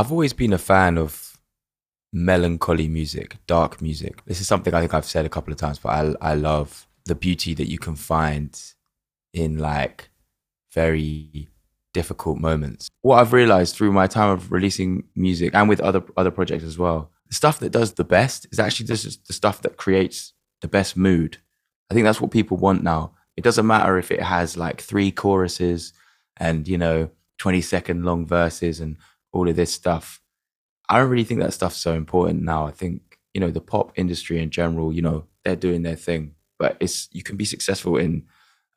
I've always been a fan of melancholy music, dark music. This is something I think I've said a couple of times, but I I love the beauty that you can find in like very difficult moments. What I've realized through my time of releasing music and with other other projects as well, the stuff that does the best is actually just the stuff that creates the best mood. I think that's what people want now. It doesn't matter if it has like three choruses and you know 20 second long verses and all of this stuff. I don't really think that stuff's so important now. I think you know the pop industry in general, you know, they're doing their thing, but it's you can be successful in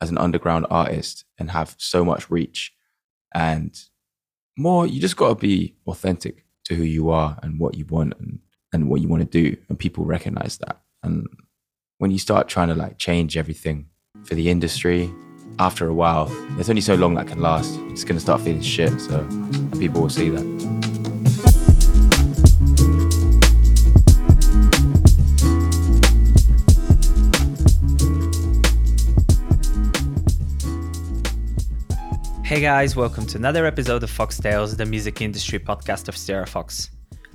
as an underground artist and have so much reach and more you just got to be authentic to who you are and what you want and, and what you want to do and people recognize that and when you start trying to like change everything for the industry after a while there's only so long that can last it's going to start feeling shit so people will see that Hey guys, welcome to another episode of Fox Tales, the music industry podcast of Stereofox.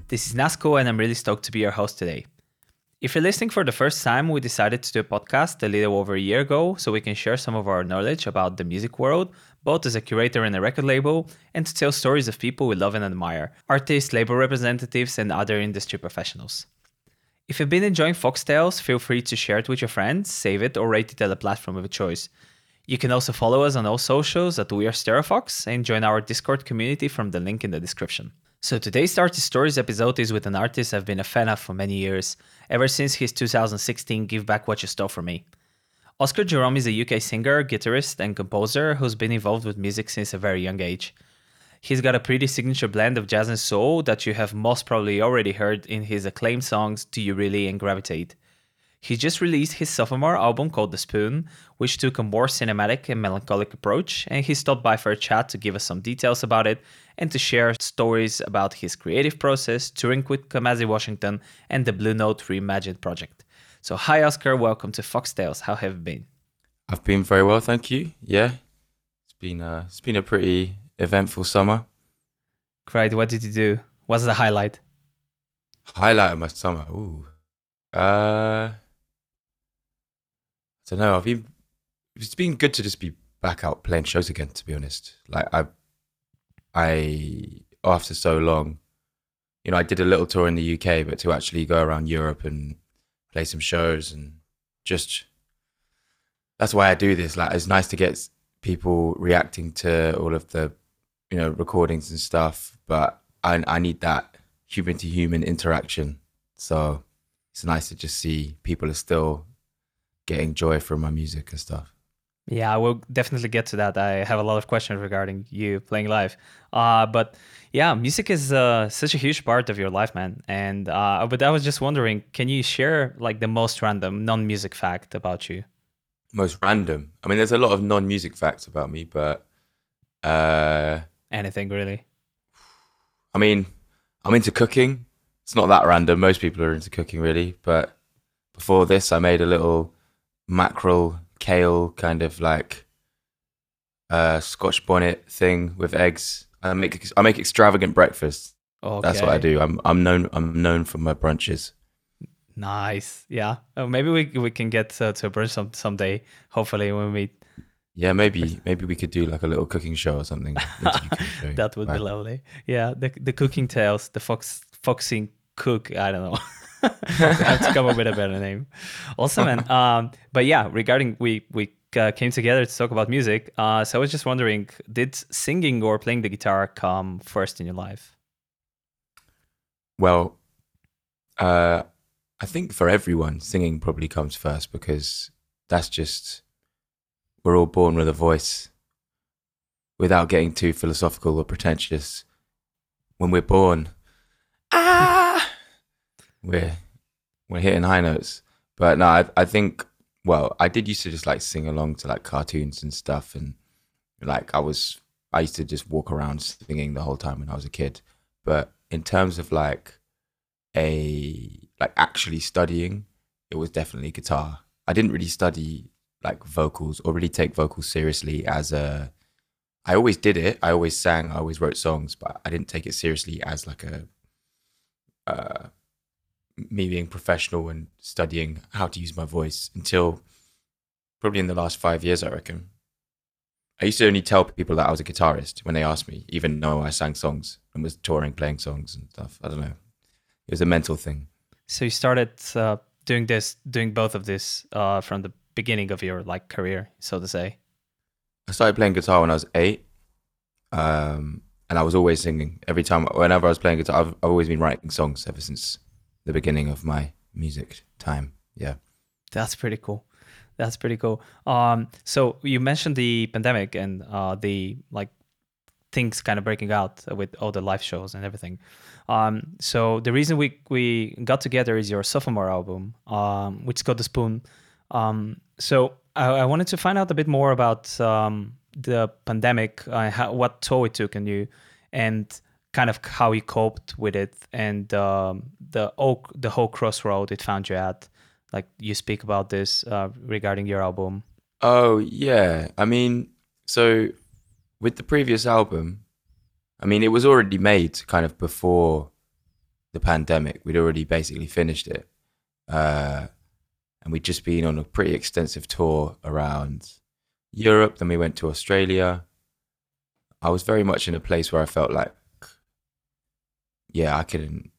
This is Nasco and I'm really stoked to be your host today. If you're listening for the first time, we decided to do a podcast a little over a year ago so we can share some of our knowledge about the music world, both as a curator and a record label, and to tell stories of people we love and admire artists, label representatives, and other industry professionals. If you've been enjoying Fox Tales, feel free to share it with your friends, save it, or rate it at a platform of your choice. You can also follow us on all socials at We Are Stereofox and join our Discord community from the link in the description. So today's Artist Stories episode is with an artist I've been a fan of for many years, ever since his 2016 Give Back What You Stole From Me. Oscar Jerome is a UK singer, guitarist, and composer who's been involved with music since a very young age. He's got a pretty signature blend of jazz and soul that you have most probably already heard in his acclaimed songs Do You Really and Gravitate. He just released his sophomore album called The Spoon, which took a more cinematic and melancholic approach, and he stopped by for a chat to give us some details about it and to share stories about his creative process, touring with Kamasi Washington, and the Blue Note Reimagined project. So, hi Oscar, welcome to Fox Tales. How have you been? I've been very well, thank you. Yeah, it's been a, it's been a pretty eventful summer. Great. What did you do? What's the highlight? Highlight of my summer. Ooh. Uh Don't know. I've been. It's been good to just be back out playing shows again. To be honest, like I, I after so long, you know, I did a little tour in the UK, but to actually go around Europe and play some shows and just that's why I do this. Like, it's nice to get people reacting to all of the, you know, recordings and stuff. But I, I need that human to human interaction. So it's nice to just see people are still getting joy from my music and stuff. Yeah, we'll definitely get to that. I have a lot of questions regarding you playing live. Uh, but yeah, music is uh, such a huge part of your life, man. And uh, but I was just wondering, can you share like the most random non-music fact about you? Most random. I mean, there's a lot of non-music facts about me, but uh, anything really. I mean, I'm into cooking. It's not that random. Most people are into cooking, really. But before this, I made a little mackerel kale kind of like uh, Scotch bonnet thing with eggs. I make I make extravagant breakfast. Okay. That's what I do. I'm I'm known I'm known for my brunches. Nice. Yeah. Oh, maybe we we can get uh, to a brunch some someday. Hopefully when we. Yeah, maybe maybe we could do like a little cooking show or something. Show. that would right. be lovely. Yeah, the the cooking tales, the fox foxing cook. I don't know. To come up with a better name. Awesome, man. Um, but yeah, regarding we we uh, came together to talk about music. Uh, so I was just wondering, did singing or playing the guitar come first in your life? Well, uh, I think for everyone, singing probably comes first because that's just we're all born with a voice. Without getting too philosophical or pretentious, when we're born, ah we're we're hitting high notes. But no, I, I think well, I did used to just like sing along to like cartoons and stuff, and like I was I used to just walk around singing the whole time when I was a kid. But in terms of like a like actually studying, it was definitely guitar. I didn't really study like vocals or really take vocals seriously as a I always did it. I always sang. I always wrote songs, but I didn't take it seriously as like a uh, me being professional and studying how to use my voice until probably in the last five years, I reckon. I used to only tell people that I was a guitarist when they asked me, even though I sang songs and was touring, playing songs and stuff. I don't know. It was a mental thing. So you started uh, doing this, doing both of this uh, from the beginning of your like career, so to say. I started playing guitar when I was eight, um, and I was always singing. Every time, whenever I was playing guitar, I've, I've always been writing songs ever since the beginning of my music time. Yeah, that's pretty cool. That's pretty cool. Um, so you mentioned the pandemic and uh, the like things kind of breaking out with all the live shows and everything. Um, so the reason we we got together is your sophomore album, um, which is called The Spoon. Um, so I, I, wanted to find out a bit more about um, the pandemic, uh, how, what toll it took on you, and kind of how you coped with it, and um, the the whole crossroad it found you at. Like you speak about this uh, regarding your album. Oh yeah. I mean so with the previous album i mean it was already made kind of before the pandemic. We'd already basically finished it. Uh, and we'd just been on a pretty extensive tour around europe. Then we went to australia. I was very much in a place where i felt like yeah i can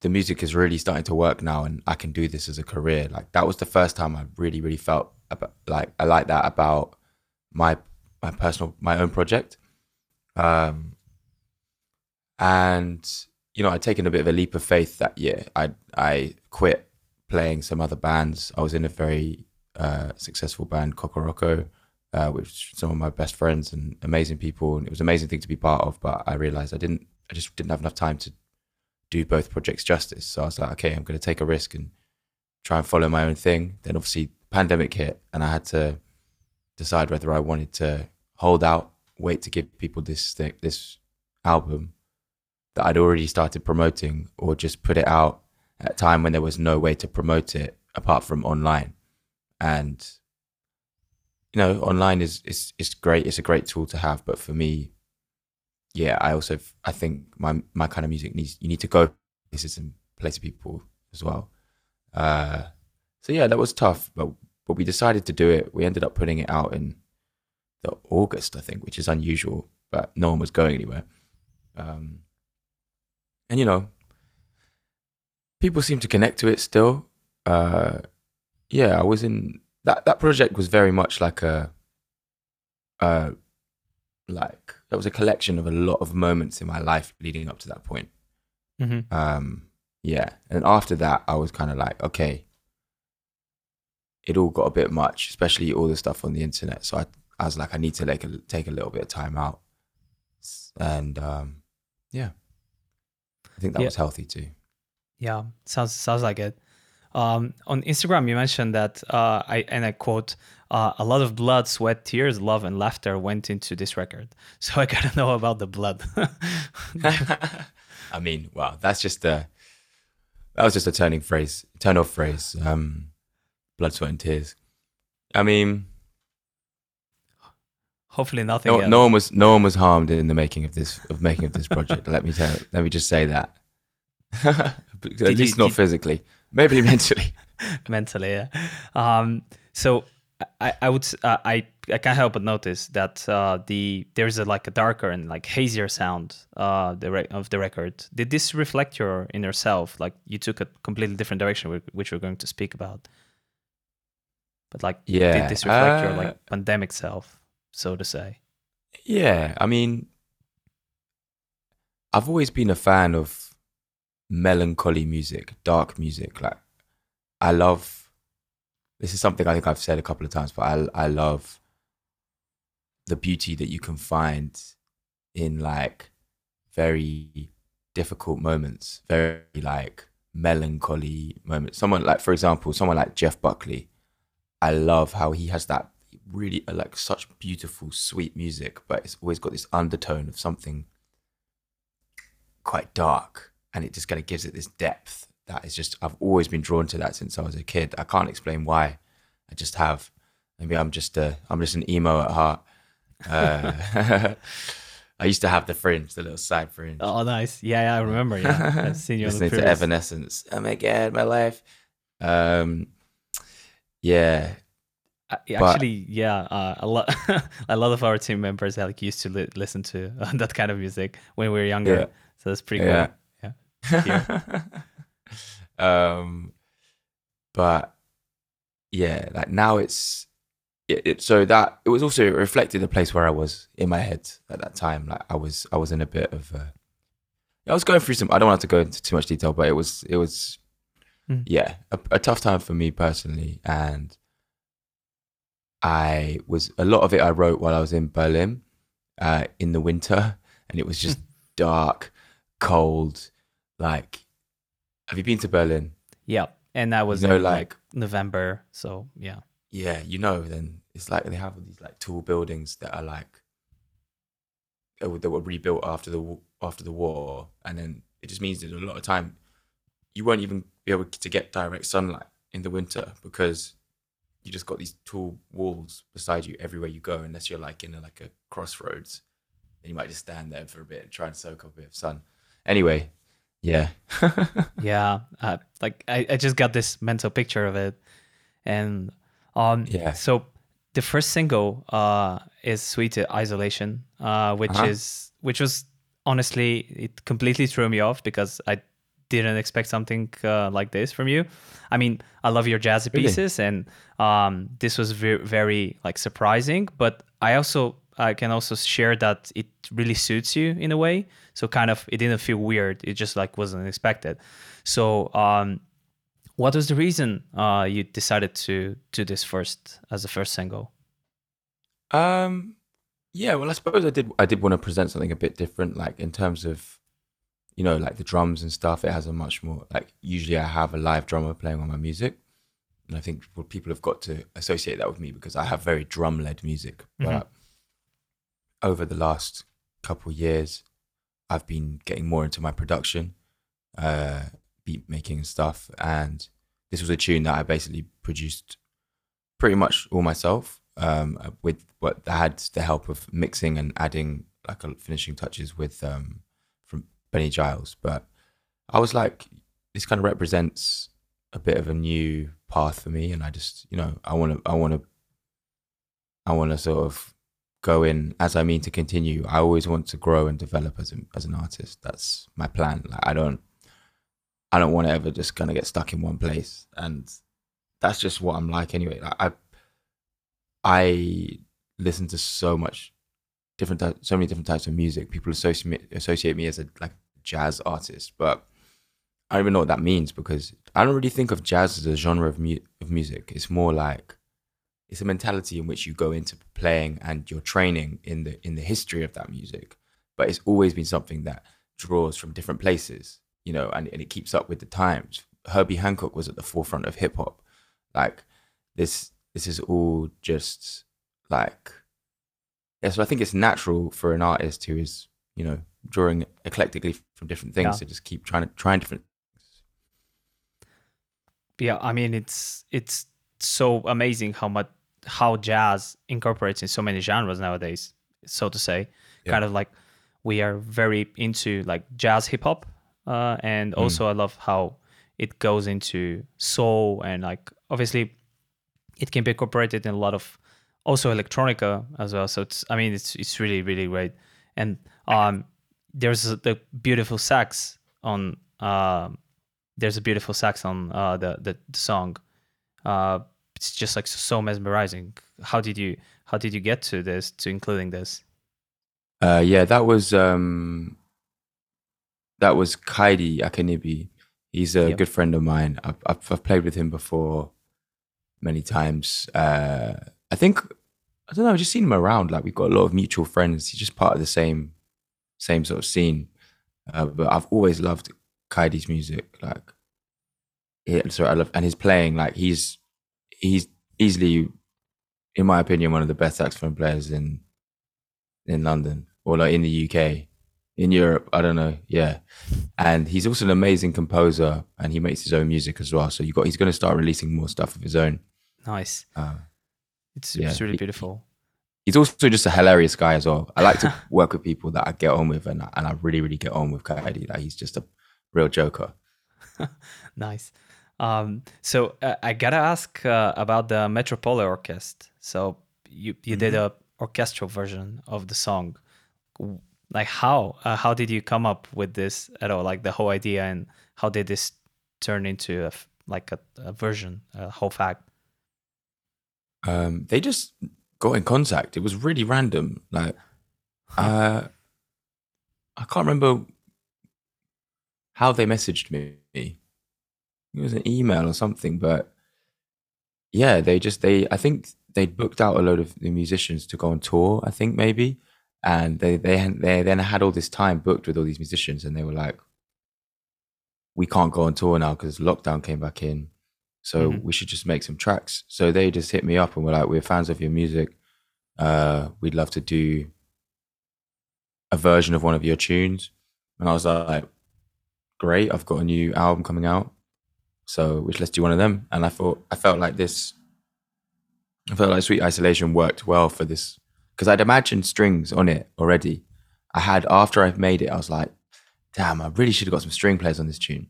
the music is really starting to work now and I can do this as a career. Like that was the first time I really, really felt about, like I like that about my my personal my own project. Um and you know, I'd taken a bit of a leap of faith that year. I I quit playing some other bands. I was in a very uh, successful band, Kokoroko, uh, with some of my best friends and amazing people, and it was an amazing thing to be part of. But I realized I didn't, I just didn't have enough time to do both projects justice. So I was like, okay, I'm going to take a risk and try and follow my own thing. Then obviously the pandemic hit, and I had to decide whether I wanted to hold out, wait to give people this thing, this album that I'd already started promoting, or just put it out at a time when there was no way to promote it apart from online. And you know, online is is is great. It's a great tool to have, but for me, yeah, I also I think my my kind of music needs you need to go places and play to people as well. Uh, so yeah, that was tough, but but we decided to do it. We ended up putting it out in the August, I think, which is unusual, but no one was going anywhere. Um, and you know, people seem to connect to it still. Uh, yeah, I was in that that project was very much like a, uh, like that was a collection of a lot of moments in my life leading up to that point. Mm-hmm. Um, yeah, and after that, I was kind of like, okay, it all got a bit much, especially all the stuff on the internet. So I, I was like, I need to like a, take a little bit of time out, and um, yeah, I think that yeah. was healthy too. Yeah, sounds sounds like it. Um, on Instagram, you mentioned that uh, I and I quote uh, a lot of blood, sweat, tears, love, and laughter went into this record. So I gotta know about the blood. I mean, wow, that's just a that was just a turning phrase, turn off phrase. Um, blood, sweat, and tears. I mean, hopefully nothing. No, no, one was no one was harmed in the making of this of making of this project. let me tell. Let me just say that. At least you, not did, physically, maybe mentally. mentally, yeah. Um, so I, I would uh, I I can't help but notice that uh, the there's a like a darker and like hazier sound uh the re- of the record. Did this reflect your inner self? Like you took a completely different direction, which we're going to speak about. But like, yeah, did this reflect your like uh, pandemic self, so to say? Yeah, I mean, I've always been a fan of melancholy music, dark music. Like, I love this is something I think I've said a couple of times, but I I love the beauty that you can find in like very difficult moments, very like melancholy moments. Someone like, for example, someone like Jeff Buckley. I love how he has that really uh, like such beautiful, sweet music, but it's always got this undertone of something quite dark, and it just kind of gives it this depth that is just I've always been drawn to that since I was a kid. I can't explain why. I just have. Maybe I'm just a I'm just an emo at heart. Uh, I used to have the fringe, the little side fringe. Oh, nice. Yeah, yeah I remember. Yeah, I've seen you listening to Evanescence. Oh my god, my life. Um, yeah. Actually, but, yeah, uh, a lot, a lot of our team members like used to li- listen to uh, that kind of music when we were younger. Yeah. So that's pretty cool. Yeah. um, but yeah, like now it's it, it, so that it was also it reflected the place where I was in my head at that time. Like I was I was in a bit of a, I was going through some. I don't want to go into too much detail, but it was it was mm. yeah a, a tough time for me personally, and I was a lot of it I wrote while I was in Berlin uh, in the winter, and it was just dark, cold. Like, have you been to Berlin? Yep. and that was you know, in, like, like November. So yeah, yeah, you know, then it's like they have all these like tall buildings that are like that were rebuilt after the after the war, and then it just means that a lot of time you won't even be able to get direct sunlight in the winter because you just got these tall walls beside you everywhere you go, unless you're like in a, like a crossroads. And you might just stand there for a bit and try and soak up a bit of sun. Anyway, yeah, yeah. Uh, like I, I just got this mental picture of it, and um, yeah. So the first single uh, is "Sweet Isolation," uh, which uh-huh. is which was honestly it completely threw me off because I didn't expect something uh, like this from you. I mean, I love your jazzy really? pieces, and um, this was very, very like surprising. But I also I can also share that it really suits you in a way. So kind of it didn't feel weird. It just like wasn't expected. So um, what was the reason uh, you decided to do this first as the first single? Um, yeah, well, I suppose I did. I did want to present something a bit different, like in terms of, you know, like the drums and stuff. It has a much more like. Usually, I have a live drummer playing on my music, and I think people have got to associate that with me because I have very drum-led music. Mm-hmm. But over the last couple years, I've been getting more into my production. Uh, beat making and stuff. And this was a tune that I basically produced pretty much all myself um, with what I had the help of mixing and adding like finishing touches with um, from Benny Giles. But I was like, this kind of represents a bit of a new path for me, and I just you know I want to I want to I want to sort of go in as I mean to continue. I always want to grow and develop as a, as an artist. That's my plan. Like I don't I don't want to ever just kind of get stuck in one place, and that's just what I'm like anyway. Like I I listen to so much different, so many different types of music. People associate associate me as a like jazz artist, but I don't even know what that means because I don't really think of jazz as a genre of mu- of music. It's more like it's a mentality in which you go into playing and your training in the in the history of that music. But it's always been something that draws from different places you know, and, and it keeps up with the times. Herbie Hancock was at the forefront of hip hop. Like this, this is all just like, yeah. So I think it's natural for an artist who is, you know, drawing eclectically from different things yeah. to just keep trying to trying different. Things. Yeah, I mean, it's it's so amazing how much how jazz incorporates in so many genres nowadays, so to say. Yeah. Kind of like we are very into like jazz hip hop uh, and hmm. also mm. I love how it goes into soul and like obviously it can be incorporated in a lot of also electronica as well. So it's I mean it's it's really really great. And um, there's the beautiful sax on uh, there's a beautiful sax on uh, the, the, the song. Uh, it's just like so mesmerizing. How did you how did you get to this to including this? Uh, yeah, that was um, that was Kaidi Akinnibi. He's a yep. good friend of mine. I've, I've, I've, played with him before many times. Uh, I think I don't know. I've just seen him around. Like we've got a lot of mutual friends. He's just part of the same same sort of scene. Uh, but I've always loved Kaidi's music. Like, yeah, so I love and his playing. Like he's he's easily, in my opinion, one of the best saxophone players in in London or like in the UK in Europe. I don't know. Yeah, and he's also an amazing composer, and he makes his own music as well. So you got he's going to start releasing more stuff of his own. Nice. Uh, it's yeah, it's really beautiful. he's also just a hilarious guy as well. I like to work with people that I get on with, and I, and I really really get on with Kaidi. Like he's just a real joker. nice. Um, so uh, I gotta ask uh, about the Metropole Orchestra. So you you mm-hmm. did a orchestral version of the song. Like how uh, how did you come up with this at all? Like the whole idea, and how did this turn into a, like a, a version, a whole fact? Um, they just got in contact. It was really random. Like, uh, I can't remember how they messaged me. It was an email or something, but yeah, they just they. I think they booked out a load of the musicians to go on tour. I think maybe, and they they they then had all this time booked with all these musicians, and they were like, "We can't go on tour now because lockdown came back in." So mm-hmm. we should just make some tracks. So they just hit me up and were like, "We're fans of your music. Uh, we'd love to do a version of one of your tunes." And I was like, "Great! I've got a new album coming out, so which let's do one of them." And I thought I felt like this. I felt like Sweet Isolation worked well for this because I'd imagined strings on it already. I had after I've made it, I was like, "Damn! I really should have got some string players on this tune."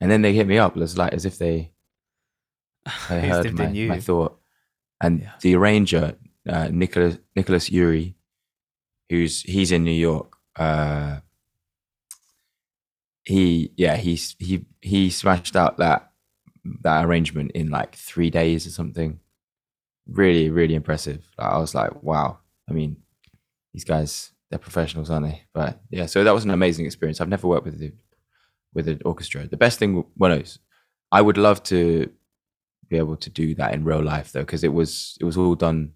And then they hit me up. Was like as if they I heard my, my, thought. And yeah. the arranger, uh, Nicholas Nicholas Urie, who's he's in New York. Uh, he yeah he's he he smashed out that that arrangement in like three days or something. Really really impressive. Like, I was like wow. I mean, these guys they're professionals, aren't they? But yeah, so that was an amazing experience. I've never worked with the, with an orchestra. The best thing, well, I would love to be able to do that in real life though, because it was it was all done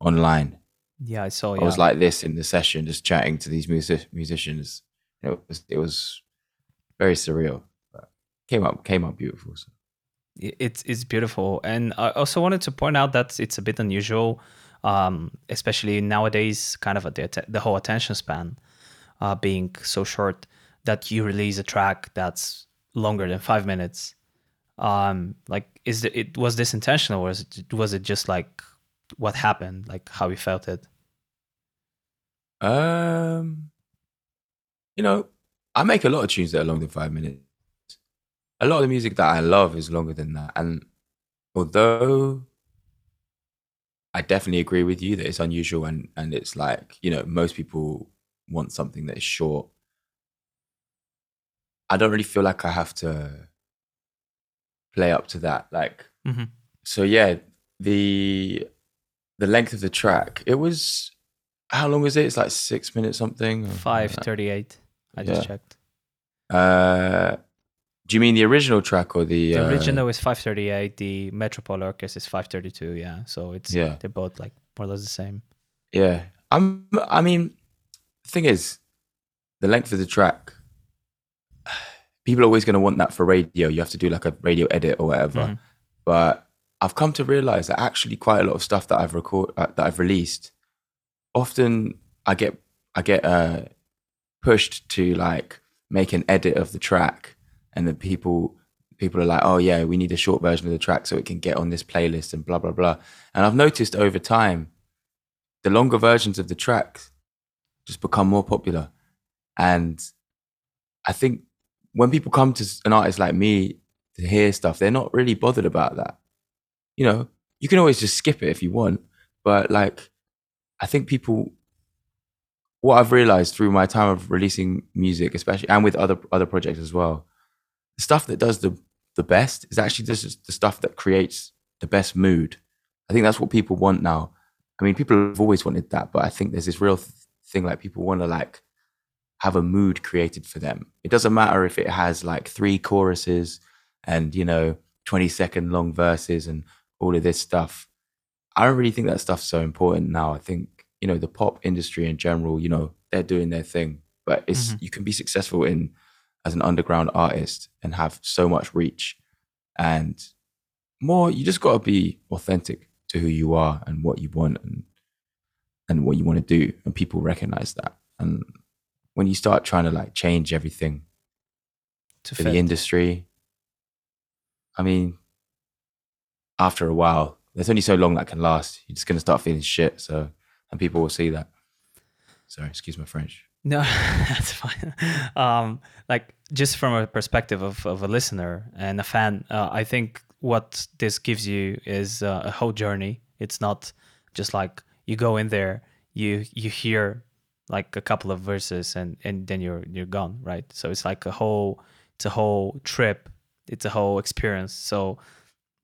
online. Yeah, I saw. Yeah. I was like this in the session, just chatting to these music- musicians. It was it was very surreal, but came up came up beautiful. So. It's it's beautiful, and I also wanted to point out that it's a bit unusual, um, especially nowadays, kind of the the whole attention span uh, being so short that you release a track that's longer than five minutes um like is it, it was this intentional or was it, was it just like what happened like how you felt it um you know i make a lot of tunes that are longer than five minutes a lot of the music that i love is longer than that and although i definitely agree with you that it's unusual and and it's like you know most people want something that is short i don't really feel like i have to play up to that. Like, mm-hmm. so yeah, the the length of the track. It was how long was it? It's like six minutes something. Five thirty eight. I just yeah. checked. Uh, do you mean the original track or the? The uh, original is five thirty eight. The Metropole Orchestra is five thirty two. Yeah, so it's yeah. They're both like more or less the same. Yeah, I'm. I mean, the thing is, the length of the track people are always going to want that for radio. You have to do like a radio edit or whatever. Mm-hmm. But I've come to realize that actually quite a lot of stuff that I've record uh, that I've released, often I get I get uh, pushed to like make an edit of the track, and then people people are like, oh yeah, we need a short version of the track so it can get on this playlist and blah blah blah. And I've noticed over time, the longer versions of the tracks just become more popular, and I think when people come to an artist like me to hear stuff, they're not really bothered about that. You know, you can always just skip it if you want, but like, I think people, what I've realized through my time of releasing music, especially and with other other projects as well, the stuff that does the the best is actually just the stuff that creates the best mood. I think that's what people want now. I mean, people have always wanted that, but I think there's this real th- thing like people want to like have a mood created for them. It doesn't matter if it has like three choruses and, you know, 20 second long verses and all of this stuff. I don't really think that stuff's so important now. I think, you know, the pop industry in general, you know, they're doing their thing, but it's, mm-hmm. you can be successful in as an underground artist and have so much reach and more, you just got to be authentic to who you are and what you want and, and what you want to do. And people recognize that. And when you start trying to like change everything to for the industry, I mean, after a while, there's only so long that can last. You're just gonna start feeling shit. So, and people will see that. Sorry, excuse my French. No, that's fine. Um, like just from a perspective of, of a listener and a fan, uh, I think what this gives you is uh, a whole journey. It's not just like you go in there, you you hear like a couple of verses and and then you're you're gone, right? So it's like a whole it's a whole trip. It's a whole experience. So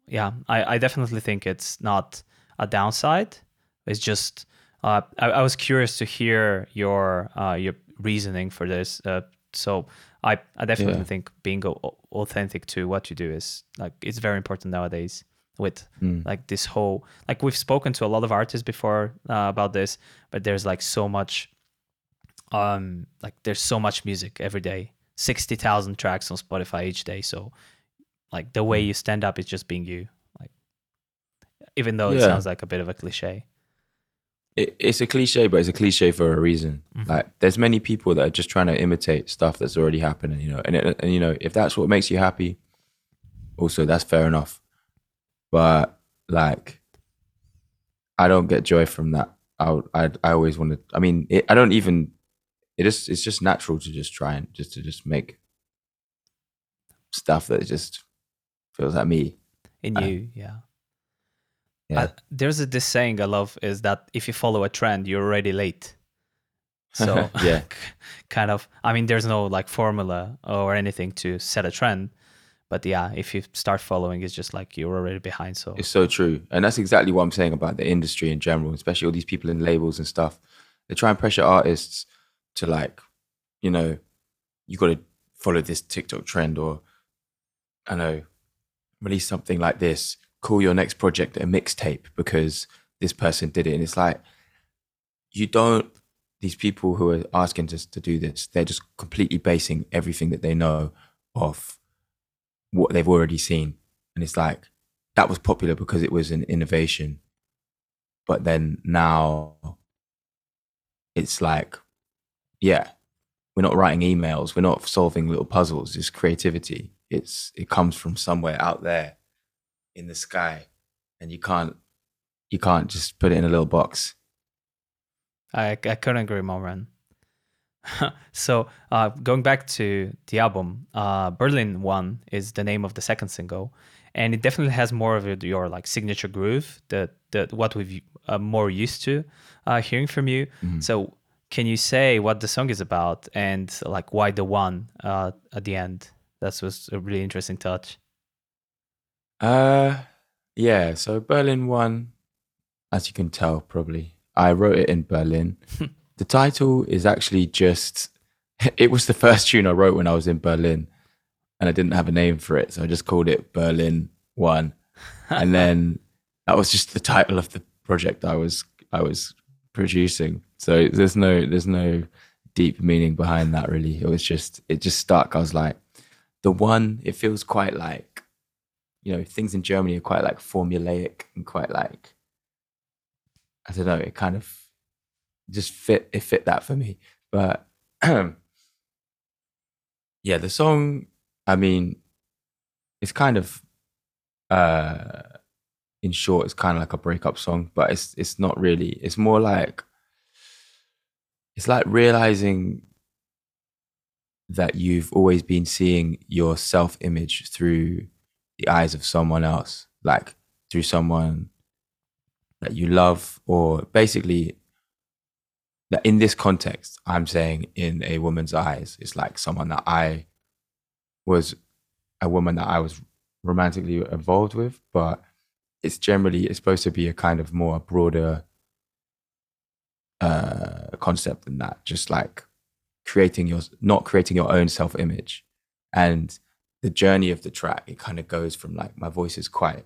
yeah, I, I definitely think it's not a downside. It's just I, I, was curious to hear your uh, your reasoning for this. Uh, so I, I definitely yeah. think being authentic to what you do is like it's very important nowadays with mm. like this whole like we've spoken to a lot of artists before uh, about this but there's like so much um like there's so much music every day 60,000 tracks on Spotify each day so like the way mm. you stand up is just being you like even though it sounds like a bit of a cliche it, it's a cliche, but it's a cliche for a reason. Mm-hmm. Like, there's many people that are just trying to imitate stuff that's already happening, you know. And it, and you know, if that's what makes you happy, also that's fair enough. But like, I don't get joy from that. I I I always want to. I mean, it, I don't even. It is. It's just natural to just try and just to just make stuff that just feels like me. In you, yeah. Yeah. Uh, there's a, this saying I love is that if you follow a trend, you're already late. So yeah, kind of. I mean, there's no like formula or anything to set a trend, but yeah, if you start following, it's just like you're already behind. So it's so true, and that's exactly what I'm saying about the industry in general, especially all these people in labels and stuff. They try and pressure artists to like, you know, you got to follow this TikTok trend or I know release something like this call your next project a mixtape because this person did it. And it's like, you don't, these people who are asking us to do this, they're just completely basing everything that they know off what they've already seen. And it's like, that was popular because it was an innovation. But then now it's like, yeah, we're not writing emails, we're not solving little puzzles. It's creativity. It's it comes from somewhere out there in the sky, and you can't you can't just put it in a little box. I I couldn't agree more, man. so uh, going back to the album, uh, Berlin One is the name of the second single, and it definitely has more of your like signature groove that that what we've uh, more used to uh, hearing from you. Mm-hmm. So can you say what the song is about and like why the one uh, at the end? That was a really interesting touch. Uh, yeah. So Berlin One, as you can tell, probably I wrote it in Berlin. the title is actually just. It was the first tune I wrote when I was in Berlin, and I didn't have a name for it, so I just called it Berlin One, and then that was just the title of the project I was I was producing. So there's no there's no deep meaning behind that really. It was just it just stuck. I was like, the one. It feels quite like you know things in Germany are quite like formulaic and quite like I don't know. It kind of just fit. It fit that for me, but yeah, the song. I mean, it's kind of uh in short, it's kind of like a breakup song, but it's it's not really. It's more like it's like realizing that you've always been seeing your self image through the eyes of someone else, like through someone that you love, or basically that in this context, I'm saying in a woman's eyes, it's like someone that I was a woman that I was romantically involved with, but it's generally it's supposed to be a kind of more broader uh concept than that. Just like creating your not creating your own self image and the journey of the track, it kind of goes from like my voice is quite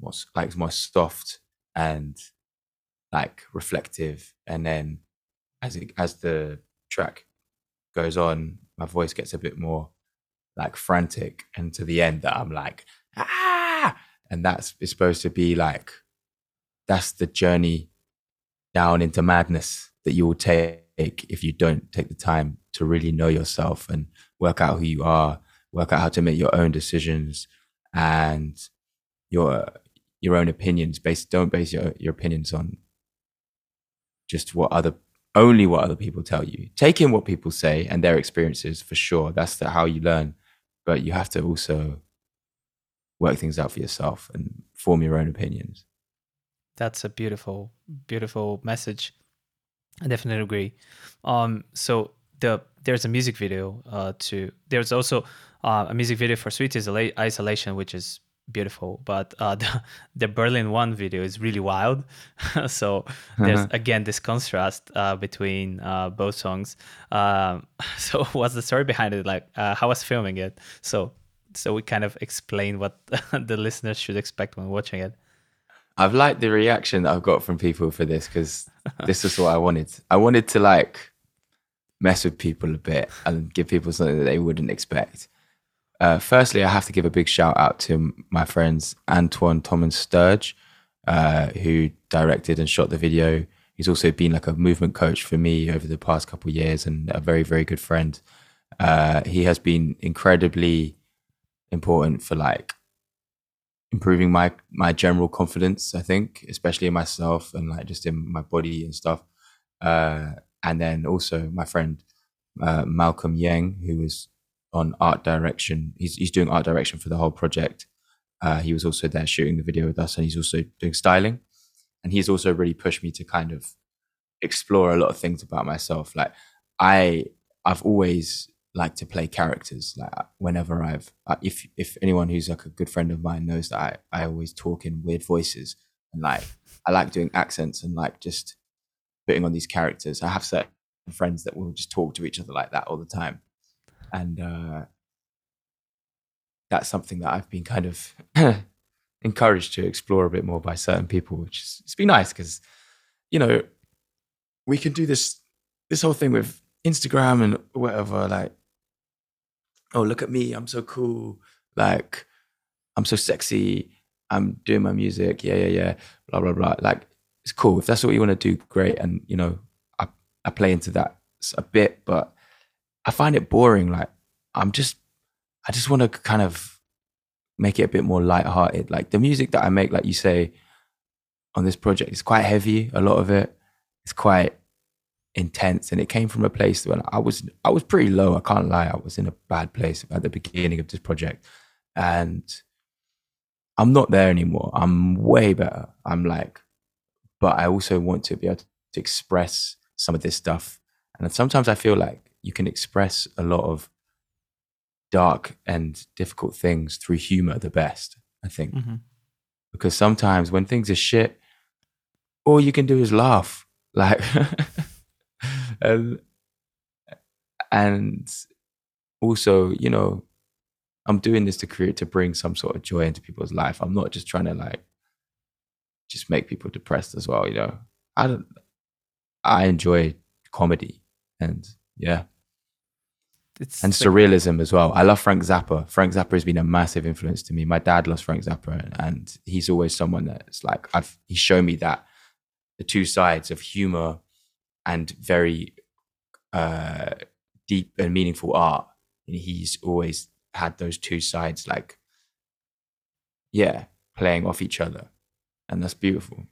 more like more soft and like reflective, and then as it as the track goes on, my voice gets a bit more like frantic, and to the end that I'm like ah, and that's it's supposed to be like that's the journey down into madness that you will take if you don't take the time to really know yourself and work out who you are work out how to make your own decisions and your your own opinions. Base don't base your your opinions on just what other only what other people tell you. Take in what people say and their experiences for sure. That's the, how you learn. But you have to also work things out for yourself and form your own opinions. That's a beautiful, beautiful message. I definitely agree. Um, so the there's a music video uh, to there's also uh, a music video for Sweet Isolation, which is beautiful. But uh, the, the Berlin One video is really wild. so there's again this contrast uh, between uh, both songs. Um, so what's the story behind it? Like uh, how was filming it? So so we kind of explain what the listeners should expect when watching it. I've liked the reaction that I've got from people for this because this is what I wanted. I wanted to like mess with people a bit and give people something that they wouldn't expect. Uh, firstly, I have to give a big shout out to my friends Antoine, Tom, and Sturge, uh, who directed and shot the video. He's also been like a movement coach for me over the past couple of years and a very, very good friend. Uh, he has been incredibly important for like improving my my general confidence. I think, especially in myself and like just in my body and stuff. Uh, and then also my friend uh, Malcolm Yang, who was on art direction. He's he's doing art direction for the whole project. Uh, he was also there shooting the video with us, and he's also doing styling. And he's also really pushed me to kind of explore a lot of things about myself. Like I, I've always liked to play characters. Like whenever I've, uh, if if anyone who's like a good friend of mine knows that I I always talk in weird voices and like I like doing accents and like just putting on these characters. I have certain friends that will just talk to each other like that all the time and uh, that's something that I've been kind of encouraged to explore a bit more by certain people, which is it's been nice because you know we can do this this whole thing with Instagram and whatever. Like, oh look at me, I'm so cool. Like, I'm so sexy. I'm doing my music. Yeah, yeah, yeah. Blah blah blah. Like, it's cool if that's what you want to do. Great, and you know, I I play into that a bit, but I find it boring. Like I'm just, I just want to kind of make it a bit more light-hearted. Like the music that I make, like you say, on this project is quite heavy. A lot of it is quite intense, and it came from a place where I was, I was pretty low. I can't lie. I was in a bad place at the beginning of this project, and I'm not there anymore. I'm way better. I'm like, but I also want to be able to express some of this stuff. And sometimes I feel like you can express a lot of dark and difficult things through humor the best, I think. Mm-hmm. Because sometimes when things are shit, all you can do is laugh. Like and and also, you know, I'm doing this to create to bring some sort of joy into people's life. I'm not just trying to like just make people depressed as well, you know. I don't I enjoy comedy and yeah. It's and surrealism as well. I love Frank Zappa. Frank Zappa has been a massive influence to me. My dad loves Frank Zappa, and he's always someone that's like I've he's shown me that the two sides of humor and very uh, deep and meaningful art. And he's always had those two sides, like yeah, playing off each other, and that's beautiful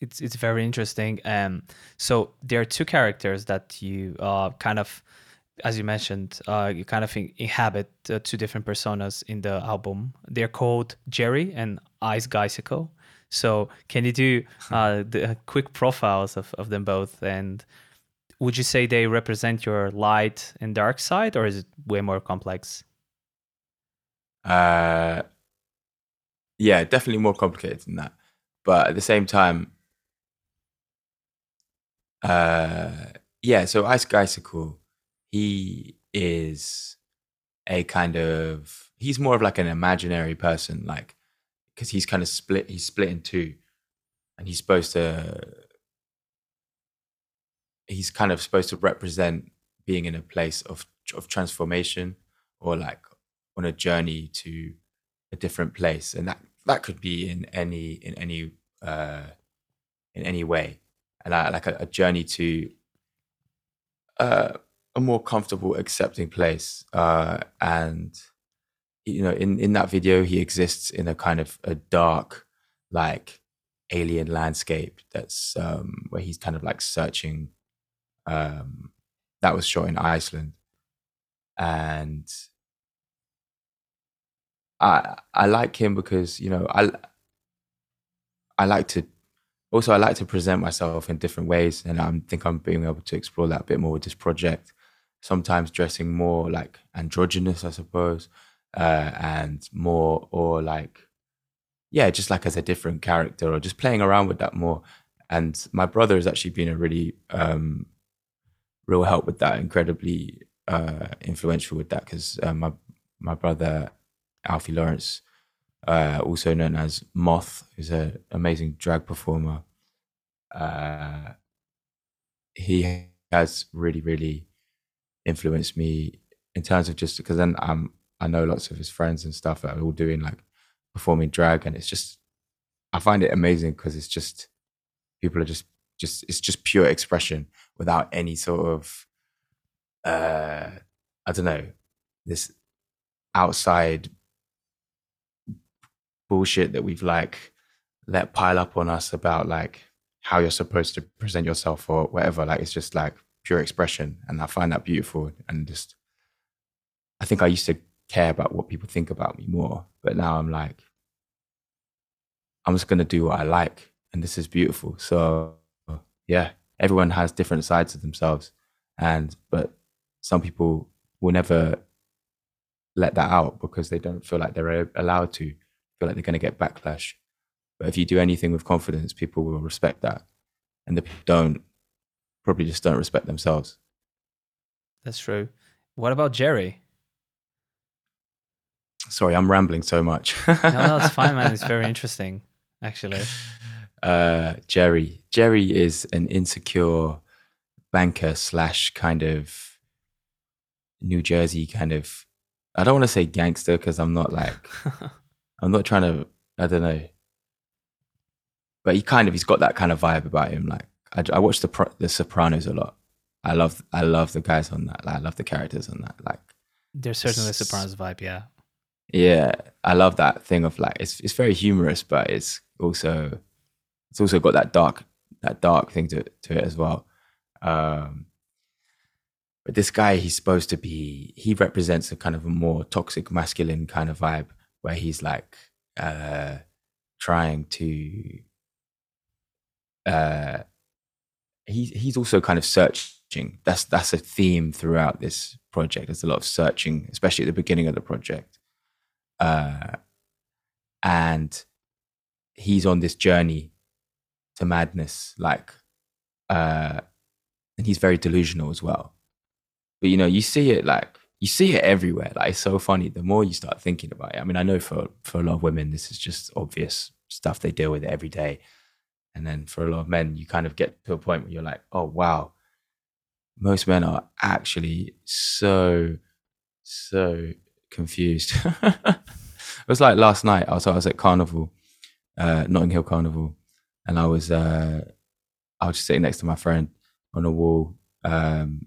it's it's very interesting. Um, so there are two characters that you uh, kind of, as you mentioned, uh, you kind of inhabit uh, two different personas in the album. They're called Jerry and Ice Guysicle. So can you do uh, the quick profiles of, of them both? And would you say they represent your light and dark side, or is it way more complex? Uh, yeah, definitely more complicated than that. But at the same time, uh, yeah, so Ice Guysicle, he is a kind of he's more of like an imaginary person, like because he's kind of split. He's split in two, and he's supposed to. He's kind of supposed to represent being in a place of of transformation, or like on a journey to a different place, and that that could be in any in any uh, in any way and I, like a, a journey to uh, a more comfortable, accepting place. Uh, and you know, in in that video, he exists in a kind of a dark, like alien landscape. That's um, where he's kind of like searching. Um, that was shot in Iceland, and I I like him because you know I I like to also I like to present myself in different ways, and I think I'm being able to explore that a bit more with this project. Sometimes dressing more like androgynous, I suppose, uh, and more or like yeah, just like as a different character or just playing around with that more. And my brother has actually been a really um, real help with that, incredibly uh, influential with that because uh, my my brother Alfie Lawrence, uh, also known as Moth, who's an amazing drag performer. Uh, he has really, really influenced me in terms of just because then I'm I know lots of his friends and stuff that are all doing like performing drag, and it's just I find it amazing because it's just people are just just it's just pure expression without any sort of uh I don't know this outside bullshit that we've like let pile up on us about like how you're supposed to present yourself or whatever. Like it's just like pure expression. And I find that beautiful and just I think I used to care about what people think about me more. But now I'm like, I'm just gonna do what I like. And this is beautiful. So yeah, everyone has different sides of themselves. And but some people will never let that out because they don't feel like they're allowed to feel like they're going to get backlash. But if you do anything with confidence, people will respect that. And if people don't, probably just don't respect themselves. That's true. What about Jerry? Sorry, I'm rambling so much. no, no, it's fine, man. It's very interesting, actually. Uh, Jerry. Jerry is an insecure banker slash kind of New Jersey kind of. I don't want to say gangster because I'm not like I'm not trying to. I don't know, but he kind of he's got that kind of vibe about him. Like I, I watch the the Sopranos a lot. I love I love the guys on that. Like, I love the characters on that. Like there's certainly a Sopranos vibe. Yeah. Yeah, I love that thing of like it's it's very humorous, but it's also it's also got that dark that dark thing to to it as well. Um, but this guy, he's supposed to be he represents a kind of a more toxic masculine kind of vibe where he's like uh, trying to uh, he's he's also kind of searching. That's that's a theme throughout this project. There's a lot of searching, especially at the beginning of the project. Uh, and he's on this journey to madness, like, uh, and he's very delusional as well. But you know, you see it like you see it everywhere. Like it's so funny. The more you start thinking about it, I mean, I know for for a lot of women, this is just obvious stuff they deal with every day, and then for a lot of men, you kind of get to a point where you're like, oh wow, most men are actually so so confused. it was like last night. I was I was at Carnival, uh, Notting Hill Carnival, and I was uh, I was just sitting next to my friend on a wall, um,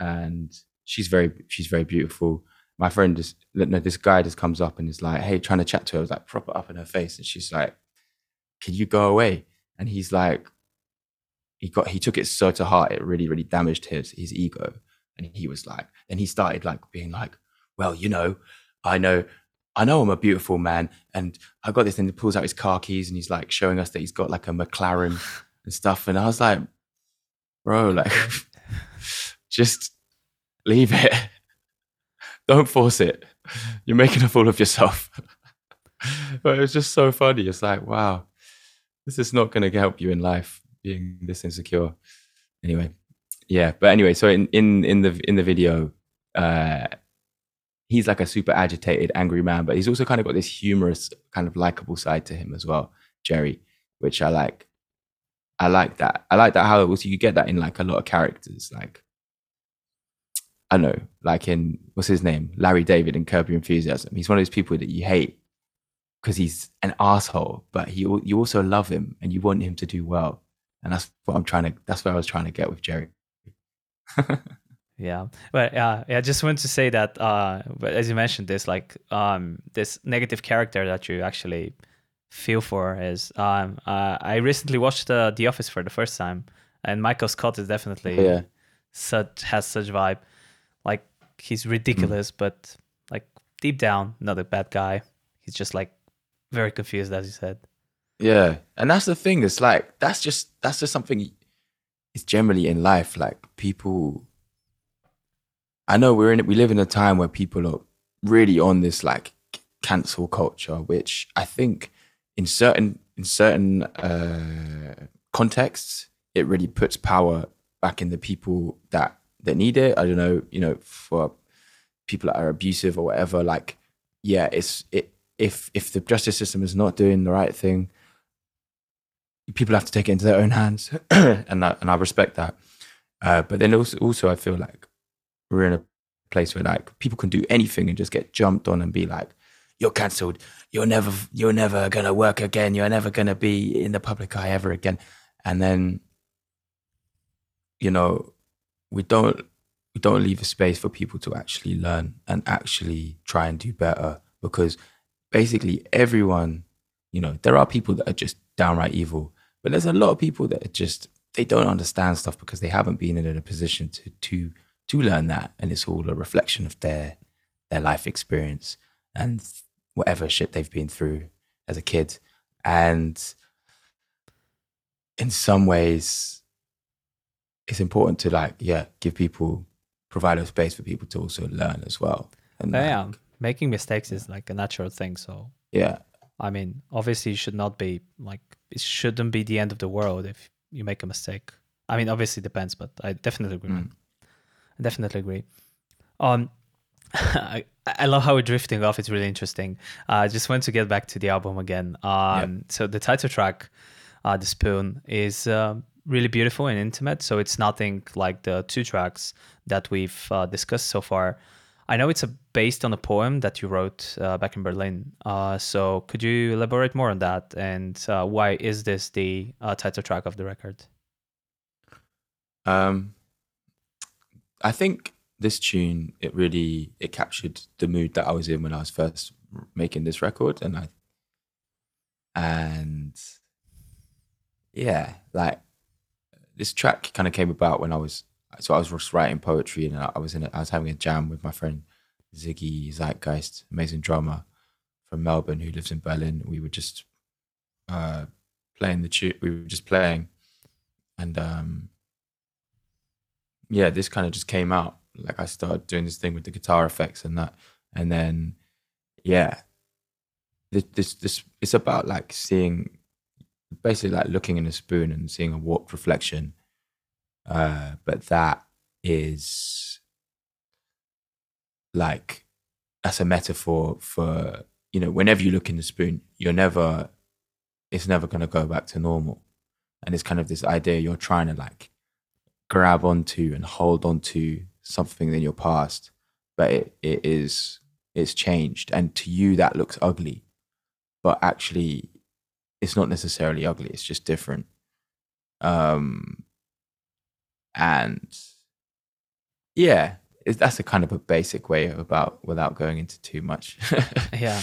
and she's very she's very beautiful. My friend just no, this guy just comes up and is like, hey, trying to chat to her. I was like, proper up in her face, and she's like, can you go away? And he's like, he got he took it so to heart, it really really damaged his his ego, and he was like, then he started like being like, well, you know, I know. I know I'm a beautiful man, and I got this. And he pulls out his car keys, and he's like showing us that he's got like a McLaren and stuff. And I was like, bro, like, just leave it. Don't force it. You're making a fool of yourself. but it was just so funny. It's like, wow, this is not going to help you in life being this insecure. Anyway, yeah. But anyway, so in in in the in the video, uh, he's like a super agitated, angry man, but he's also kind of got this humorous, kind of likable side to him as well, Jerry, which I like. I like that. I like that how also you get that in like a lot of characters. Like I know, like in what's his name, Larry David in Curb Your Enthusiasm. He's one of those people that you hate because he's an asshole, but he you also love him and you want him to do well, and that's what I'm trying to. That's what I was trying to get with Jerry. Yeah, but uh, yeah, I just want to say that, uh, but as you mentioned, this like um, this negative character that you actually feel for is. Um, uh, I recently watched uh, The Office for the first time, and Michael Scott is definitely Yeah. such has such vibe. Like he's ridiculous, but like deep down, not a bad guy. He's just like very confused, as you said. Yeah, and that's the thing. It's like that's just that's just something. It's generally in life. Like people, I know we're in. We live in a time where people are really on this like cancel culture, which I think in certain in certain uh, contexts it really puts power back in the people that that need it. I don't know, you know, for people that are abusive or whatever. Like, yeah, it's it if if the justice system is not doing the right thing people have to take it into their own hands, and I, and I respect that. Uh, but then also, also, I feel like we're in a place where like people can do anything and just get jumped on and be like, "You're cancelled. You're never, you're never gonna work again. You're never gonna be in the public eye ever again." And then, you know, we don't we don't leave a space for people to actually learn and actually try and do better because basically everyone you know there are people that are just downright evil but there's a lot of people that are just they don't understand stuff because they haven't been in a position to to to learn that. And it's all a reflection of their their life experience and whatever shit they've been through as a kid. And in some ways it's important to like yeah give people provide a space for people to also learn as well. And like, yeah, making mistakes is like a natural thing. So yeah I mean, obviously, it should not be like it shouldn't be the end of the world if you make a mistake. I mean, obviously, it depends, but I definitely agree. man. I definitely agree. Um, I, I love how we're drifting off. It's really interesting. Uh, I just want to get back to the album again. Um, So the title track, uh, "The Spoon," is uh, really beautiful and intimate. So it's nothing like the two tracks that we've uh, discussed so far. I know it's a, based on a poem that you wrote uh, back in Berlin. Uh, so could you elaborate more on that and uh, why is this the uh, title track of the record? Um, I think this tune it really it captured the mood that I was in when I was first making this record, and I and yeah, like this track kind of came about when I was so I was writing poetry and I was in a, I was having a jam with my friend Ziggy Zeitgeist, amazing drummer from Melbourne who lives in Berlin. We were just uh, playing the tune. We were just playing, and um, yeah, this kind of just came out. Like I started doing this thing with the guitar effects and that, and then yeah, this this, this it's about like seeing, basically like looking in a spoon and seeing a warped reflection. Uh, but that is like that's a metaphor for you know whenever you look in the spoon, you're never it's never going to go back to normal, and it's kind of this idea you're trying to like grab onto and hold onto something in your past, but it, it is it's changed, and to you that looks ugly, but actually it's not necessarily ugly. It's just different. Um, and yeah, that's a kind of a basic way about without going into too much. yeah.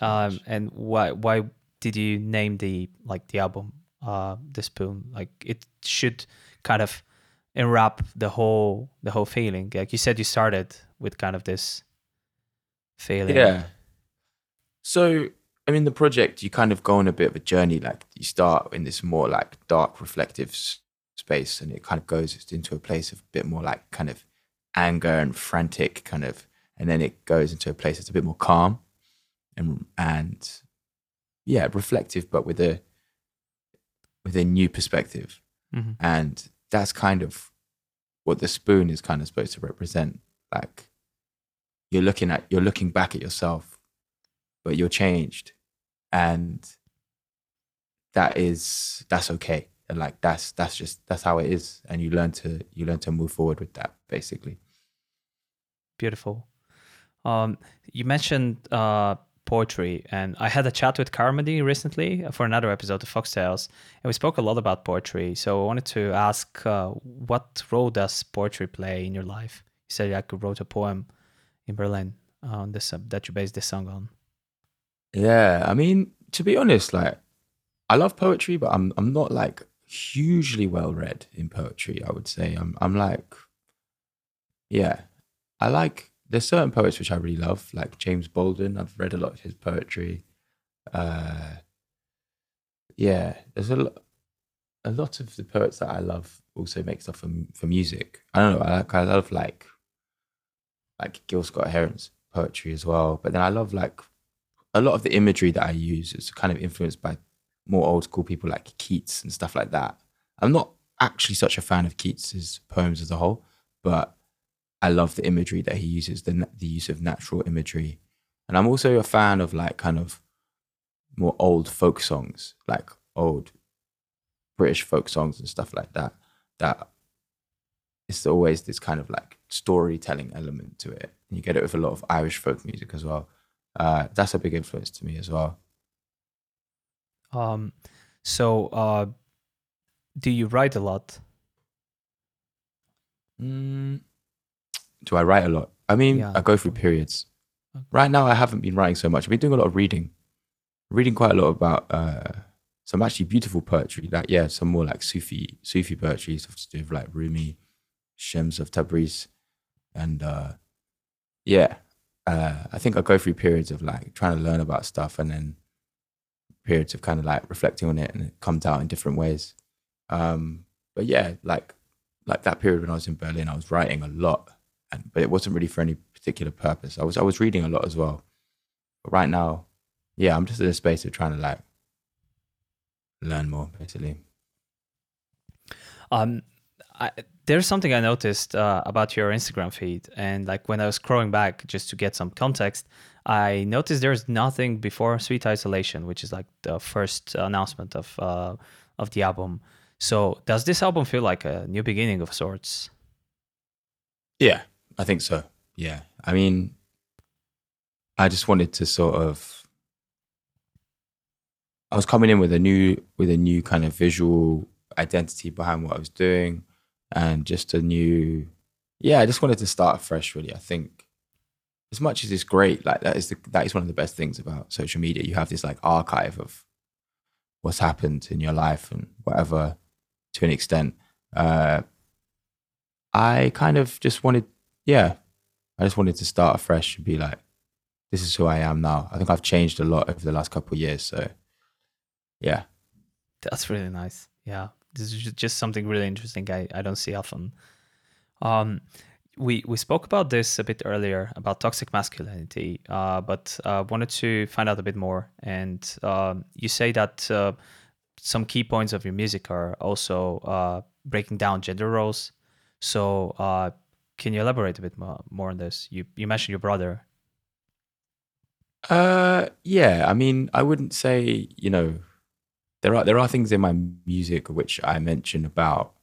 Um, and why why did you name the like the album uh the spoon? Like it should kind of enwrap the whole the whole feeling. Like you said, you started with kind of this feeling. Yeah. So I mean, the project you kind of go on a bit of a journey. Like you start in this more like dark, reflective space, and it kind of goes into a place of a bit more like kind of anger and frantic kind of, and then it goes into a place that's a bit more calm and and yeah, reflective, but with a with a new perspective, Mhm. and that's kind of what the spoon is kind of supposed to represent. Like you're looking at you're looking back at yourself, but you're changed, and that is that's okay. And like that's that's just that's how it is, and you learn to you learn to move forward with that basically. Beautiful. Um, you mentioned uh, poetry, and I had a chat with Carmody recently for another episode of Fox Tales, and we spoke a lot about poetry. So I wanted to ask, uh, what role does poetry play in your life? you said you wrote a poem in Berlin on this uh, that you based this song on. Yeah, I mean, to be honest, like I love poetry, but I'm I'm not like hugely well read in poetry. I would say I'm I'm like, yeah, I like there's certain poets which I really love, like James Baldwin. I've read a lot of his poetry. Uh, yeah, there's a lot a lot of the poets that I love also make stuff for for music. I don't know. I like I love like like Gil Scott Heron's poetry as well, but then I love like a lot of the imagery that I use is kind of influenced by more old school people like Keats and stuff like that. I'm not actually such a fan of Keats's poems as a whole, but I love the imagery that he uses, the the use of natural imagery, and I'm also a fan of like kind of more old folk songs, like old British folk songs and stuff like that. That it's always this kind of like storytelling element to it, and you get it with a lot of Irish folk music as well. Uh, that's a big influence to me as well. Um, so uh, do you write a lot? Mm, do I write a lot? I mean, Yeah. I go through periods. Okay. Right now, I haven't been writing so much. I've been doing a lot of reading, reading quite a lot about uh, some actually beautiful poetry. Like yeah, some more like Sufi Sufi poetry, stuff to do with like Rumi, Shams of Tabriz, and uh, yeah, uh, I think I go through periods of like trying to learn about stuff, and then periods of kind of like reflecting on it, and it comes out in different ways. Um, but yeah, like like that period when I was in Berlin, I was writing a lot, and but it wasn't really for any particular purpose. I was I was reading a lot as well. But right now, yeah, I'm just in a space of trying to like learn more, basically. Um, I, there's something I noticed uh, about your Instagram feed, and like when I was scrolling back just to get some context, I noticed there's nothing before Sweet Isolation, which is like the first announcement of uh, of the album. So does this album feel like a new beginning of sorts? Yeah, I think so. Yeah, I mean, I just wanted to sort of. I was coming in with a new with a new kind of visual identity behind what I was doing, and just a new, yeah. I just wanted to start fresh. Really, I think as much as it's great, like that is the, that is one of the best things about social media. You have this like archive of what's happened in your life and whatever, to an extent. Uh, I kind of just wanted, yeah, I just wanted to start afresh and be like, this is who I am now. I think I've changed a lot over the last couple of years. So, yeah. That's really nice. Yeah, this is just something really interesting. I, I don't see often. Um, we we spoke about this a bit earlier about toxic masculinity, uh, but uh, wanted to find out a bit more. And um, you say that uh, some key points of your music are also uh, breaking down gender roles. So uh, can you elaborate a bit more, more on this? You you mentioned your brother. Uh, yeah. I mean, I wouldn't say you know there are there are things in my music which I mention about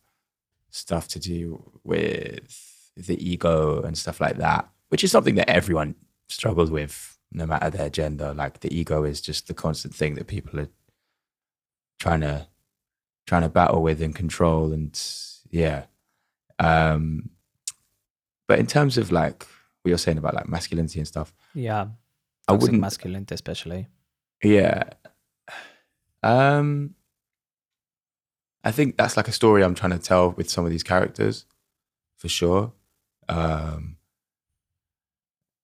stuff to do with the ego and stuff like that, which is something that everyone struggles with, no matter their gender. Like the ego is just the constant thing that people are trying to trying to battle with and control, and yeah. Um, but in terms of like what you're saying about like masculinity and stuff, Yeah, I wouldn't masculinity especially. Yeah. Um I think that's like a story I'm trying to tell with some of these characters for sure. Um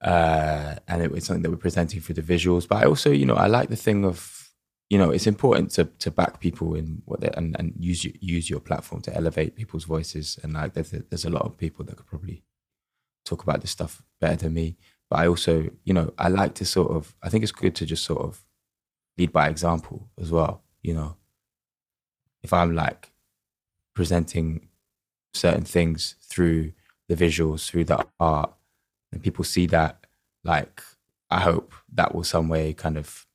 uh and it was something that we're presenting through the visuals. But I also, you know, I like the thing of, you know, it's important to to back people in what they and, and use your use your platform to elevate people's voices. And like there's there's a lot of people that could probably talk about this stuff better than me. But I also, you know, I like to sort of I think it's good to just sort of lead by example as well. You know, if I'm like presenting certain things through the visuals, through the art, and people see that, like, I hope that will some way kind of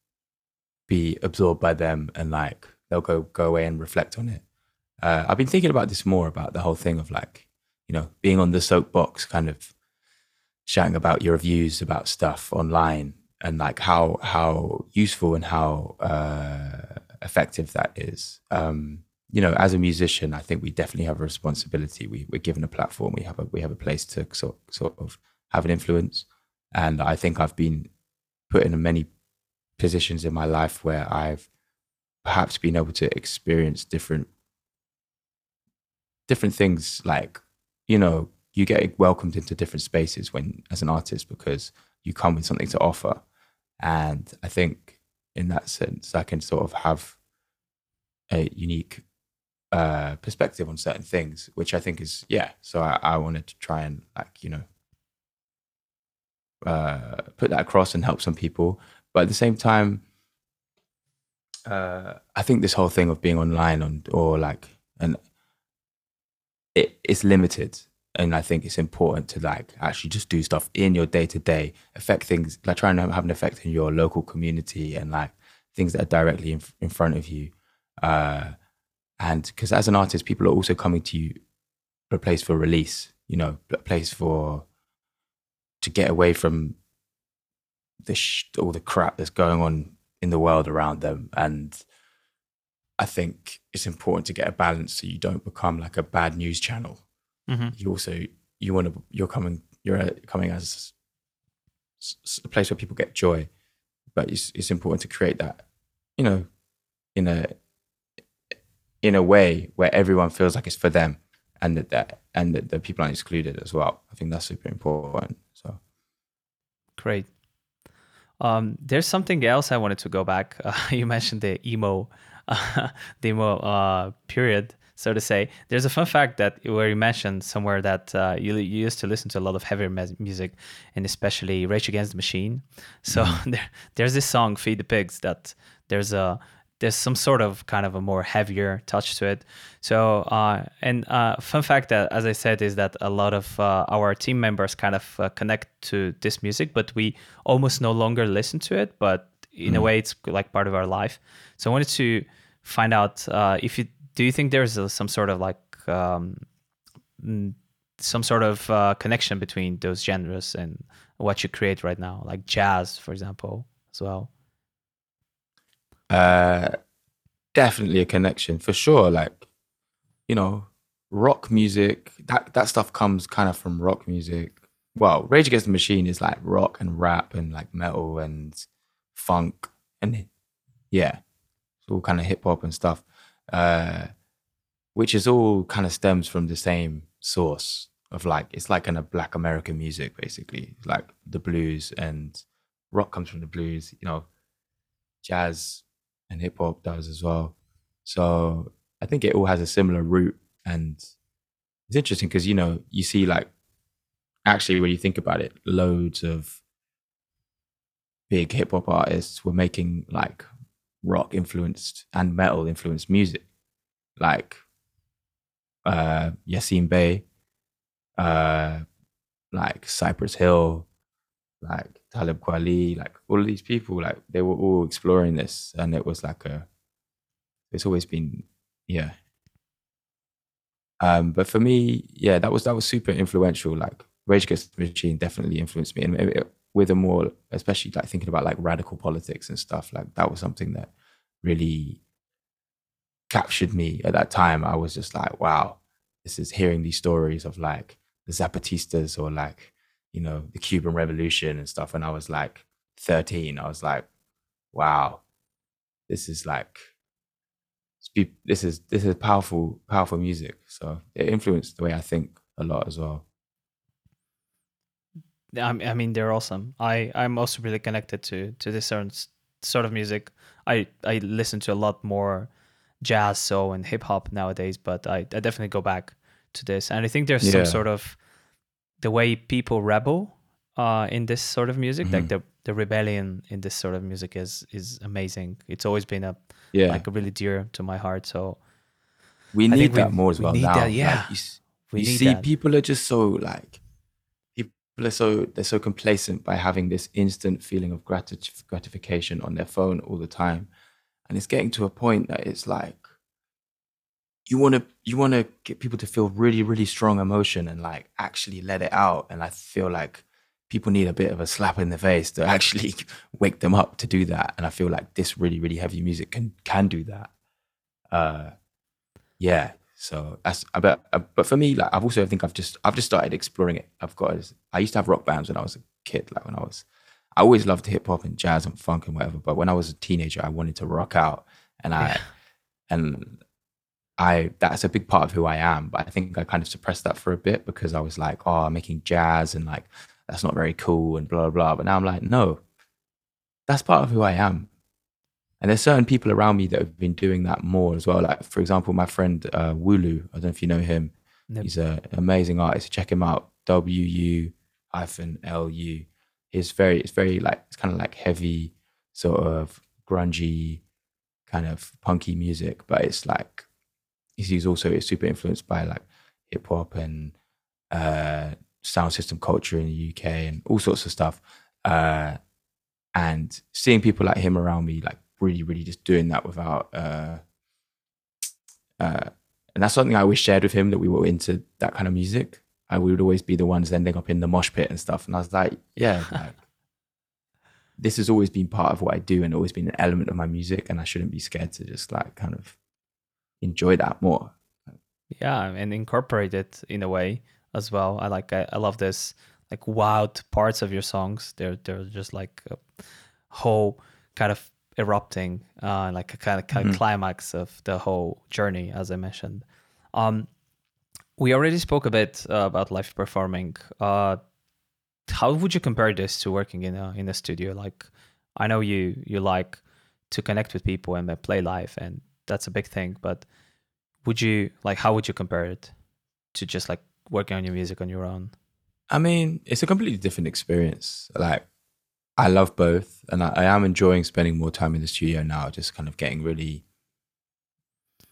be absorbed by them and like they'll go go away and reflect on it. Uh, I've been thinking about this more about the whole thing of like, you know, being on the soapbox, kind of shouting about your views about stuff online and like how how useful and how uh, effective that is. Um, you know, as a musician, I think we definitely have a responsibility. We, we're given a platform. We have a we have a place to sort sort of have an influence, and I think I've been put in many positions in my life where I've perhaps been able to experience different different things. Like, you know, you get welcomed into different spaces when as an artist because you come with something to offer, and I think in that sense, I can sort of have a unique uh, perspective on certain things, which I think is yeah. So I, I wanted to try and like you know uh, put that across and help some people, but at the same time, uh, I think this whole thing of being online on or like and it, it's limited. And I think it's important to like actually just do stuff in your day to day, affect things like trying to have an effect in your local community and like things that are directly in, in front of you. Uh, and because as an artist, people are also coming to you for a place for release, you know, a place for to get away from the sh- all the crap that's going on in the world around them. And I think it's important to get a balance so you don't become like a bad news channel. Mm-hmm. You also you want to you're coming you're uh, coming as a place where people get joy, but it's it's important to create that, you know, in a in a way where everyone feels like it's for them and that, and that the people aren't excluded as well. I think that's super important. So great. Um, there's something else I wanted to go back. Uh, you mentioned the emo, uh, the emo uh, period, so to say. There's a fun fact that where you mentioned somewhere that uh, you, you used to listen to a lot of heavy music, and especially Rage Against the Machine. So mm-hmm. there, there's this song "Feed the Pigs" that there's a there's some sort of kind of a more heavier touch to it. So, uh, and uh, fun fact that, as I said, is that a lot of uh, our team members kind of uh, connect to this music, but we almost no longer listen to it. But in mm. a way, it's like part of our life. So, I wanted to find out uh, if you do you think there's a, some sort of like um, some sort of uh, connection between those genres and what you create right now, like jazz, for example, as well. Uh, definitely a connection for sure. Like, you know, rock music, that, that stuff comes kind of from rock music. Well, Rage Against the Machine is like rock and rap and like metal and funk and yeah, it's all kind of hip hop and stuff, uh, which is all kind of stems from the same source of like it's like kind of black American music basically, like the blues and rock comes from the blues, you know, jazz and hip hop does as well. So I think it all has a similar root, and it's interesting because you know you see like actually when you think about it, loads of big hip hop artists were making like rock influenced and metal influenced music, like uh Yasiin Bey, uh like Cypress Hill, like Talib Kweli, like all of these people, like they were all exploring this, and it was like a. It's always been, yeah. Um, but for me, yeah, that was that was super influential. Like Rage Against the Machine definitely influenced me, and it, with a more, especially like thinking about like radical politics and stuff. Like that was something that really captured me at that time. I was just like, wow, this is hearing these stories of like the Zapatistas or like you know, the Cuban Revolution and stuff. And I was like 13. I was like, wow, this is like, this is this is powerful, powerful music. So it influenced the way I think a lot as well. I mean, they're awesome. I I'm also really connected to to this sort of music. I I listen to a lot more jazz, soul, and hip hop nowadays, but I, I definitely go back to this, and I think there's yeah. some sort of the way people rebel uh, in this sort of music, mm-hmm. like the the rebellion in this sort of music is is amazing. It's always been a yeah like really dear to my heart. So we need that we, more as well now. That, yeah, like you, we you see, that. people are just so like people are so they're so complacent by having this instant feeling of gratit- gratification on their phone all the time, and it's getting to a point that it's like you want to you want to get people to feel really really strong emotion and like actually let it out and i feel like people need a bit of a slap in the face to actually wake them up to do that and i feel like this really really heavy music can can do that uh yeah. So that's but uh, but for me, like I've also I think I've just I've just started exploring it. I've got I used to have rock bands when I was a kid. Like when I was, I always loved hip hop and jazz and funk and whatever. But when I was a teenager, I wanted to rock out, and I Yeah. and I that's a big part of who I am. But I think I kind of suppressed that for a bit because I was like, oh, I'm making jazz and like that's not very cool and blah blah blah. But now I'm like, no, that's part of who I am. And there's certain people around me that have been doing that more as well. Like for example, my friend uh, Wu-Lu. I don't know if you know him. Nope. He's an amazing artist. Check him out. W U hyphen L U. He's very. It's very like it's kind of like heavy, sort of grungy, kind of punky music. But it's like he's also super influenced by like hip hop and uh, sound system culture in the UK and all sorts of stuff. Uh, and seeing people like him around me, like really, really just doing that without, uh, uh, and that's something I always shared with him that we were into that kind of music. And we would always be the ones ending up in the mosh pit and stuff. And I was like, yeah, like, this has always been part of what I do and always been an element of my music. And I shouldn't be scared to just like kind of enjoy that more. yeah and incorporate it in a way as well. I like i, I love this like wild parts of your songs. They're they're just like a whole kind of erupting uh like a kind of, kind of Mhm. climax of the whole journey as i mentioned. Um we already spoke a bit uh, about live performing. Uh how would you compare this to working in a in a studio? Like i know you you like to connect with people and play live and that's a big thing but would you like how would you compare it to just like working on your music on your own I mean, it's a completely different experience. Like, I love both, and I, I am enjoying spending more time in the studio now, just kind of getting really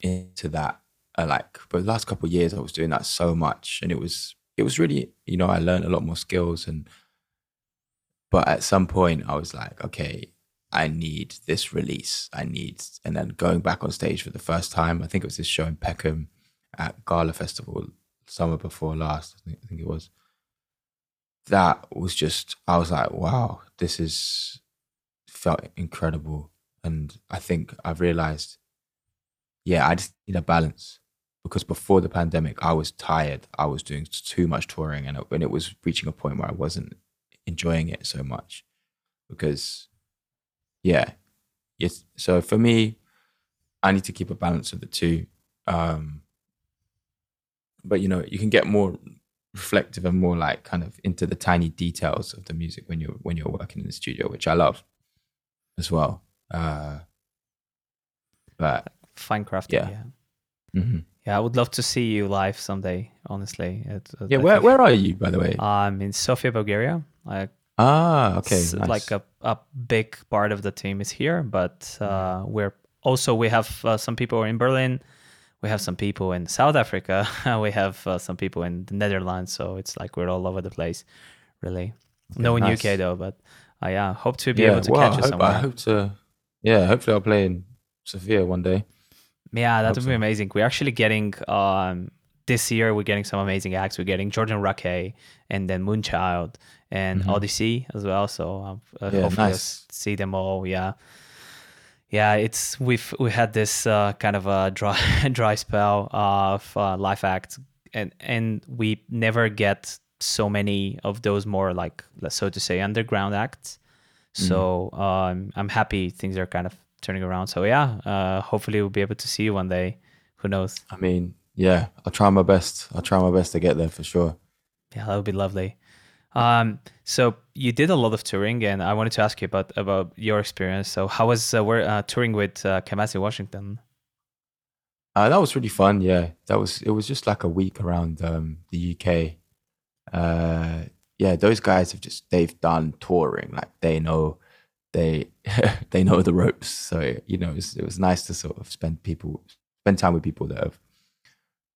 into that. Uh, like, but the last couple of years, I was doing that so much, and it was it was really, you know, I learned a lot more skills, and but at some point, I was like, okay, I need this release. I need, and then going back on stage for the first time. I think it was this show in Peckham at Gala Festival summer before last. I think, I think it was that was just I was like, wow, this is felt incredible. And I think I've realized, yeah, I just need a balance. Because before the pandemic, I was tired. I was doing too much touring and it, and it was reaching a point where I wasn't enjoying it so much. Because yeah. Yes. So for me, I need to keep a balance of the two. Um but you know, you can get more reflective and more like kind of into the tiny details of the music when you're when you're working in the studio, which I love as well. Uh, but fine crafting Yeah. yeah mhm. yeah i would love to see you live someday honestly yeah, where where are you by the way? I'm in sofia bulgaria ah, okay, s- nice. like a, a big part of the team is here but uh we're also we have uh, some people in berlin we have some people in south africa we have uh, some people in the netherlands so it's like we're all over the place really no in nice. uk though but uh, yeah hope to be yeah, able to well, catch I you hope, somewhere I hope to. Yeah, hopefully I'll play in Sofia one day. Yeah, that Hope would be so. amazing. We're actually getting um this year we're getting some amazing acts. We're getting Jordan Rakei and then Moonchild and Mhm. Odyssey as well. So um, uh, Yeah, hopefully nice. see them all. Yeah, yeah. It's we've we had this uh, kind of a dry dry spell of uh, live acts, and and we never get so many of those more like so to say underground acts. So um, I'm happy things are kind of turning around. So yeah, uh, hopefully we'll be able to see you one day. Who knows? I mean, yeah, I'll try my best. I'll try my best to get there for sure. Yeah, that would be lovely. Um, so you did a lot of touring, and I wanted to ask you about about your experience. So how was uh, we're, uh, touring with uh, Kamasi Washington? Uh, that was really fun. Yeah, that was. It was just like a week around um, the UK. Uh, yeah, those guys have just they've done touring. Like they know, they they know the ropes. So you know, it was, it was nice to sort of spend people spend time with people that have,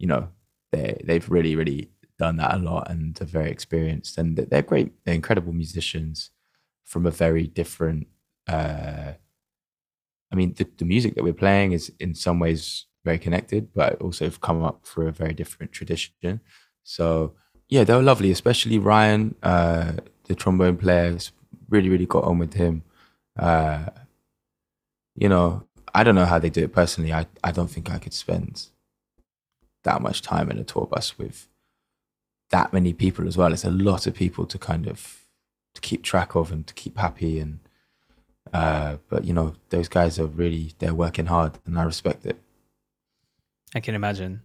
you know, they they've really really done that a lot and are very experienced and they're great. They're incredible musicians from a very different. Uh, I mean, the, the music that we're playing is in some ways very connected, but also have come up for a very different tradition. So yeah, they were lovely, especially Ryan, uh, the trombone player. Really, really got on with him. Uh, you know, I don't know how they do it personally. I, I don't think I could spend that much time in a tour bus with that many people as well. It's a lot of people to kind of to keep track of and to keep happy and uh, but you know those guys are really they're working hard and I respect it. I can imagine.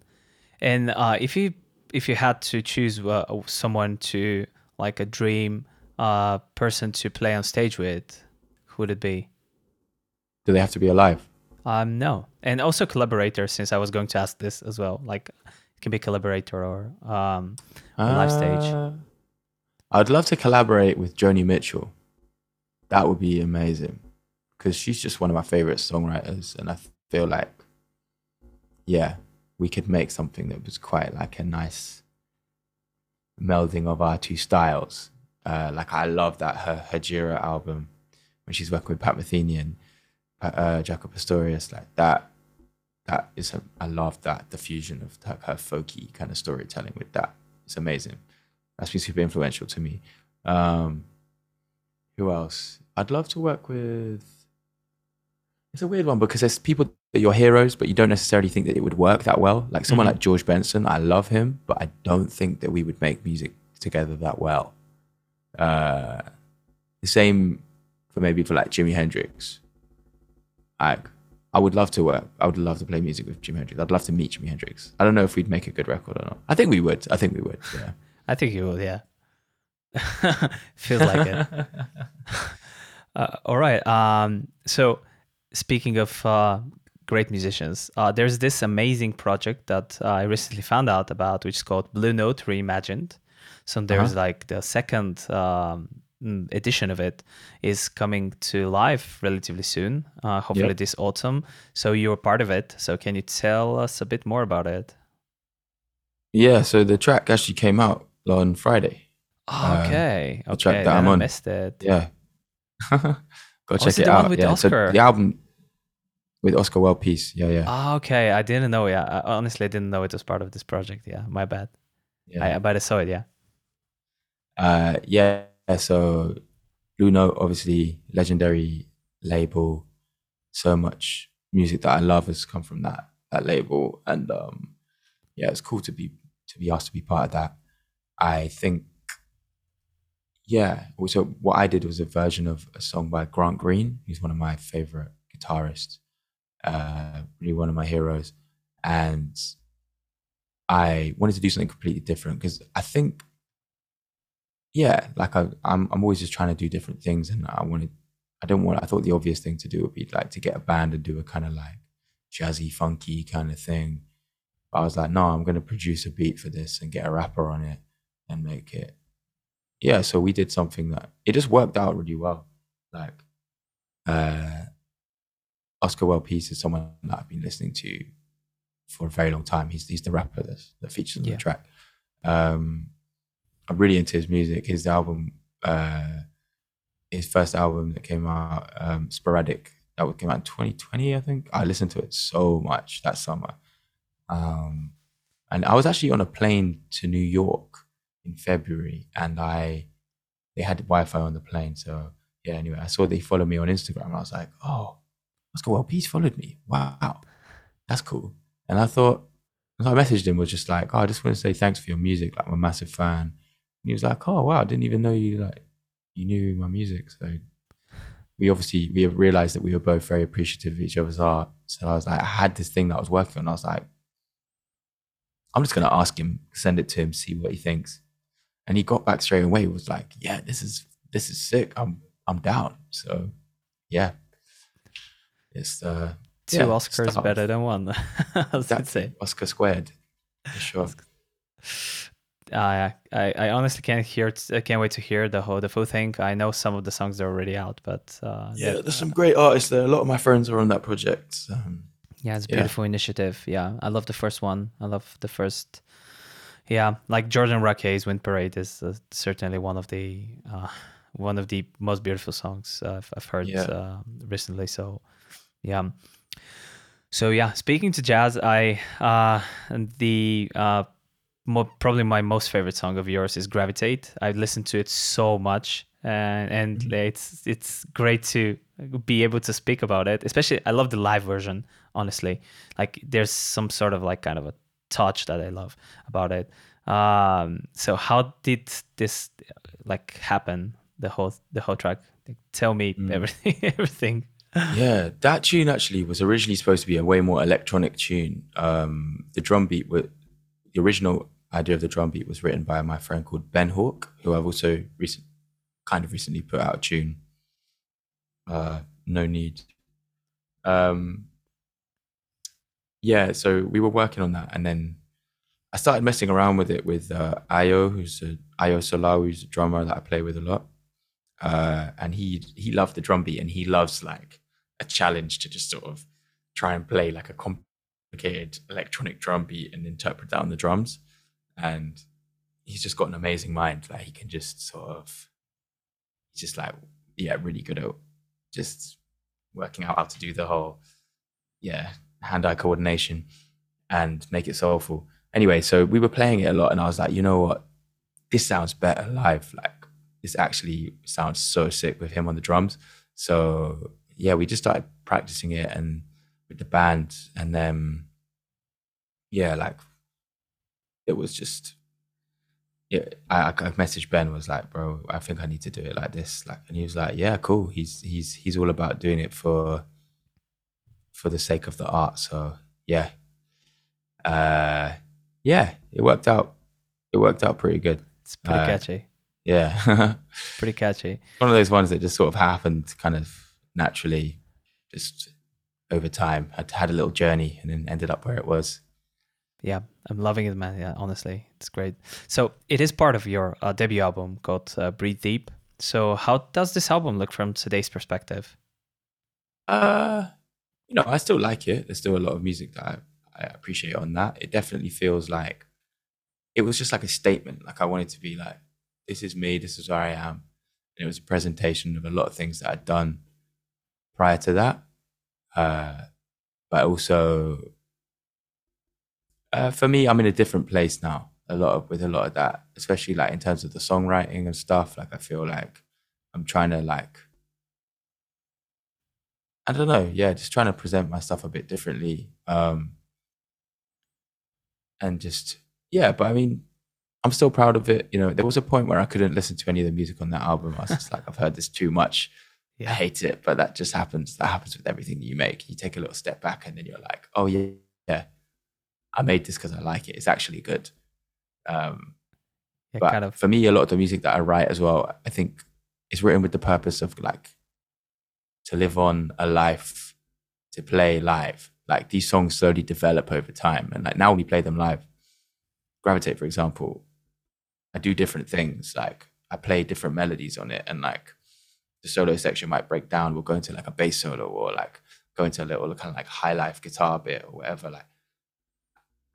And uh, if you if you had to choose uh, someone to like a dream uh, person to play on stage with, who would it be? Do they have to be alive? Um, no, and also collaborator. Since I was going to ask this as well, like it can be collaborator or um, on live stage. Uh, I'd love to collaborate with Joni Mitchell. That would be amazing because she's just one of my favorite songwriters, and I feel like, yeah, we could make something that was quite like a nice melding of our two styles. Uh, like I love that her Hejira album when she's working with Pat Metheny and uh, Jaco Pastorius, like that. That is, a, I love that the fusion of like her folky kind of storytelling with that. It's amazing. That's been super influential to me. Um, who else? I'd love to work with. It's a weird one because there's people that you're heroes, but you don't necessarily think that it would work that well. Like someone Mhm. like George Benson, I love him, but I don't think that we would make music together that well. Uh, the same for maybe for like Jimi Hendrix. Like, I would love to work. I would love to play music with Jimi Hendrix. I'd love to meet Jimi Hendrix. I don't know if we'd make a good record or not. I think we would. I think we would. Yeah. I think you will. Yeah, feels like it. Uh, all right. Um, so, speaking of uh, great musicians, uh, there's this amazing project that uh, I recently found out about, which is called Blue Note Reimagined. So there's like the second um, edition of it is coming to life relatively soon, uh, hopefully Yep. this autumn. So you're part of it. So can you tell us a bit more about it? Yeah, so the track actually came out on Friday. Oh, okay, the track okay, that I'm I missed it. Yeah. Go Oh, check it out. with yeah, so Oscar? the album with Oscar Worldpeace. Yeah, yeah. Ah, okay, I didn't know. Yeah, I honestly didn't know it was part of this project. Yeah, my bad. yeah. I, but I saw it. Yeah. Uh, yeah. So Blue Note, obviously legendary label. So much music that I love has come from that that label, and um, yeah, it's cool to be to be asked to be part of that. I think, yeah. Also, what I did was a version of a song by Grant Green, who's one of my favorite guitarists, uh, really one of my heroes, and I wanted to do something completely different because I think yeah, like I, I'm, I'm always just trying to do different things, and I wanted, I don't want. I thought the obvious thing to do would be like to get a band and do a kind of like jazzy, funky kind of thing. But I was like, no, I'm going to produce a beat for this and get a rapper on it and make it. Yeah, so we did something that it just worked out really well. Like, uh, Oscar Worldpeace is someone that I've been listening to for a very long time. He's he's the rapper that's, that features on Yeah. the track. Um, I'm really into his music. His album, uh, his first album that came out, um, Sporadic, that came out in 2020, I think. I listened to it so much that summer. Um, and I was actually on a plane to New York in February, and I they had Wi-Fi on the plane. So yeah, anyway, I saw they followed me on Instagram. And I was like, oh, Oscar Worldpeace followed me. Wow, that's cool. And I thought, so I messaged him was just like, oh, I just want to say thanks for your music. Like, I'm a massive fan. He was like, oh wow, I didn't even know you like you knew my music. So we obviously we realized that we were both very appreciative of each other's art. So I was like, I had this thing that I was working on. I was like, I'm just gonna ask him, send it to him, see what he thinks. And he got back straight away. He was like, yeah, this is this is sick. I'm I'm down. So yeah, it's uh Two yeah, Oscars better than one. I was say. Oscar squared for sure. I, I I honestly can't hear. I can't wait to hear the whole the full thing. I know some of the songs are already out, but uh, Yeah, that- there's some great artists there. A lot of my friends are on that project. Um, Yeah, it's a Yeah. beautiful initiative. Yeah, I love the first one. I love the first. Yeah, like Jordan Rakei's "Wind Parade" is uh, certainly one of the uh, one of the most beautiful songs I've, I've heard Yeah. uh, recently. So, yeah. So yeah, speaking to jazz, I uh, the uh, mo- probably my most favorite song of yours is "Gravitate." I've listened to it so much, and and Mhm. it's it's great to be able to speak about it. Especially, I love the live version. Honestly, like there's some sort of like kind of a touch that I love about it. Um, so how did this like happen? The whole the whole track. Like, tell me mm. everything. everything. yeah, that tune actually was originally supposed to be a way more electronic tune. Um, the drum beat, was, the original idea of the drum beat was written by my friend called Ben Hawk, who I've also recent, kind of recently put out a tune. Uh, no need. Um, yeah, so we were working on that, and then I started messing around with it with uh, Ayo, who's a, Ayo Salawu, who's a drummer that I play with a lot, uh, and he he loved the drum beat, and he loves like a challenge to just sort of try and play like a complicated electronic drum beat and interpret that on the drums. And he's just got an amazing mind. Like he can just sort of, he's just like, yeah, really good at just working out how to do the whole, yeah, hand-eye coordination and make it soulful. Anyway, so we were playing it a lot, and I was like, you know what, this sounds better live. Like this actually sounds so sick with him on the drums. So yeah, we just started practicing it and with the band, and then yeah, like it was just yeah. I, I messaged Ben was like, bro, I think I need to do it like this, like, and he was like, yeah, cool. He's he's he's all about doing it for for the sake of the art. So yeah, uh, yeah, it worked out. It worked out pretty good. It's pretty uh, catchy. Yeah, pretty catchy. One of those ones that just sort of happened, kind of naturally, just over time. I had a little journey and then ended up where it was. Yeah, I'm loving it, man. Yeah, honestly, it's great. So it is part of your uh, debut album called uh, Breathe Deep. So how does this album look from today's perspective? Uh, you know, I still like it. There's still a lot of music that I, I appreciate on that. It definitely feels like it was just like a statement. Like I wanted to be like, this is me. This is where I am. And it was a presentation of a lot of things that I'd done prior to that. Uh, but also, uh, for me, I'm in a different place now. A lot of with a lot of that, especially like in terms of the songwriting and stuff. Like I feel like I'm trying to like, I don't know, yeah, just trying to present my stuff a bit differently. Um, and just yeah, but I mean, I'm still proud of it. You know, there was a point where I couldn't listen to any of the music on that album. I was just like, I've heard this too much yeah. I hate it, but that just happens. That happens with everything you make. You take a little step back and then you're like, oh yeah, yeah, I made this because I like it. It's actually good. Um, yeah, but kind of. for me, a lot of the music that I write as well, I think is written with the purpose of like to live on a life, to play live. Like these songs slowly develop over time, and like now we play them live, Gravitate, for example, I do different things. Like I play different melodies on it, and like the solo section might break down. We'll go into like a bass solo or like go into a little kind of like high life guitar bit or whatever. Like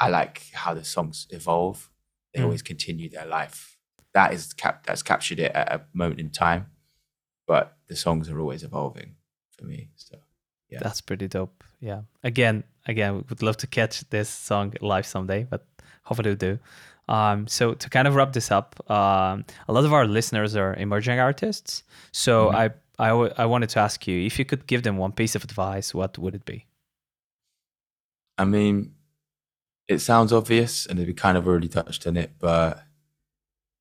I like how the songs evolve. They mm. always continue their life. That is cap that's captured it at a moment in time. But the songs are always evolving for me. So yeah. That's pretty dope. Yeah. Again, again, we would love to catch this song live someday, but hopefully we do. Um, so to kind of wrap this up, um, a lot of our listeners are emerging artists. So mm-hmm. I, I, w- I wanted to ask you if you could give them one piece of advice, what would it be? I mean, it sounds obvious, and we kind of already touched on it, but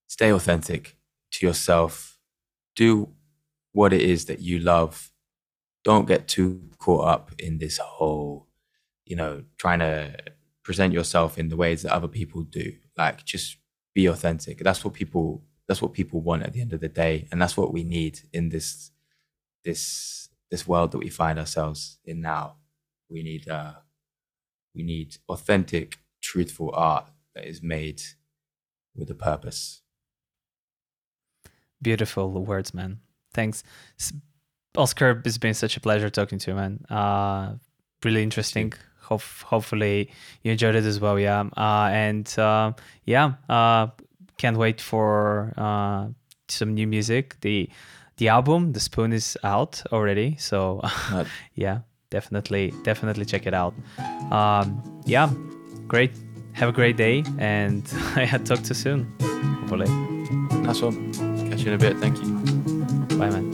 stay authentic to yourself. Do what it is that you love. Don't get too caught up in this whole, you know, trying to present yourself in the ways that other people do like just be authentic that's what people that's what people want at the end of the day and that's what we need in this this this world that we find ourselves in now we need uh we need authentic truthful art that is made with a purpose beautiful words man thanks oscar it's been such a pleasure talking to you man uh really interesting hope, hopefully you enjoyed it as well. Yeah. Uh, and uh, yeah, uh, can't wait for uh, some new music. The the album, The Spoon, is out already. So yeah, definitely definitely check it out. Um, yeah great. Have a great day and i talk to you soon. Hopefully. Nice catch you in a bit. Thank you. Bye man.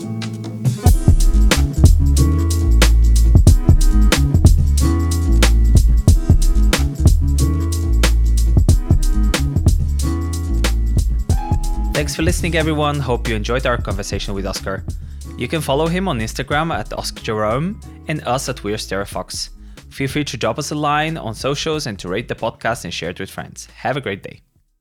Thanks for listening, everyone. Hope you enjoyed our conversation with Oscar. You can follow him on Instagram at Oscar Jerome and us at We're Stereofox. Feel free to drop us a line on socials and to rate the podcast and share it with friends. Have a great day.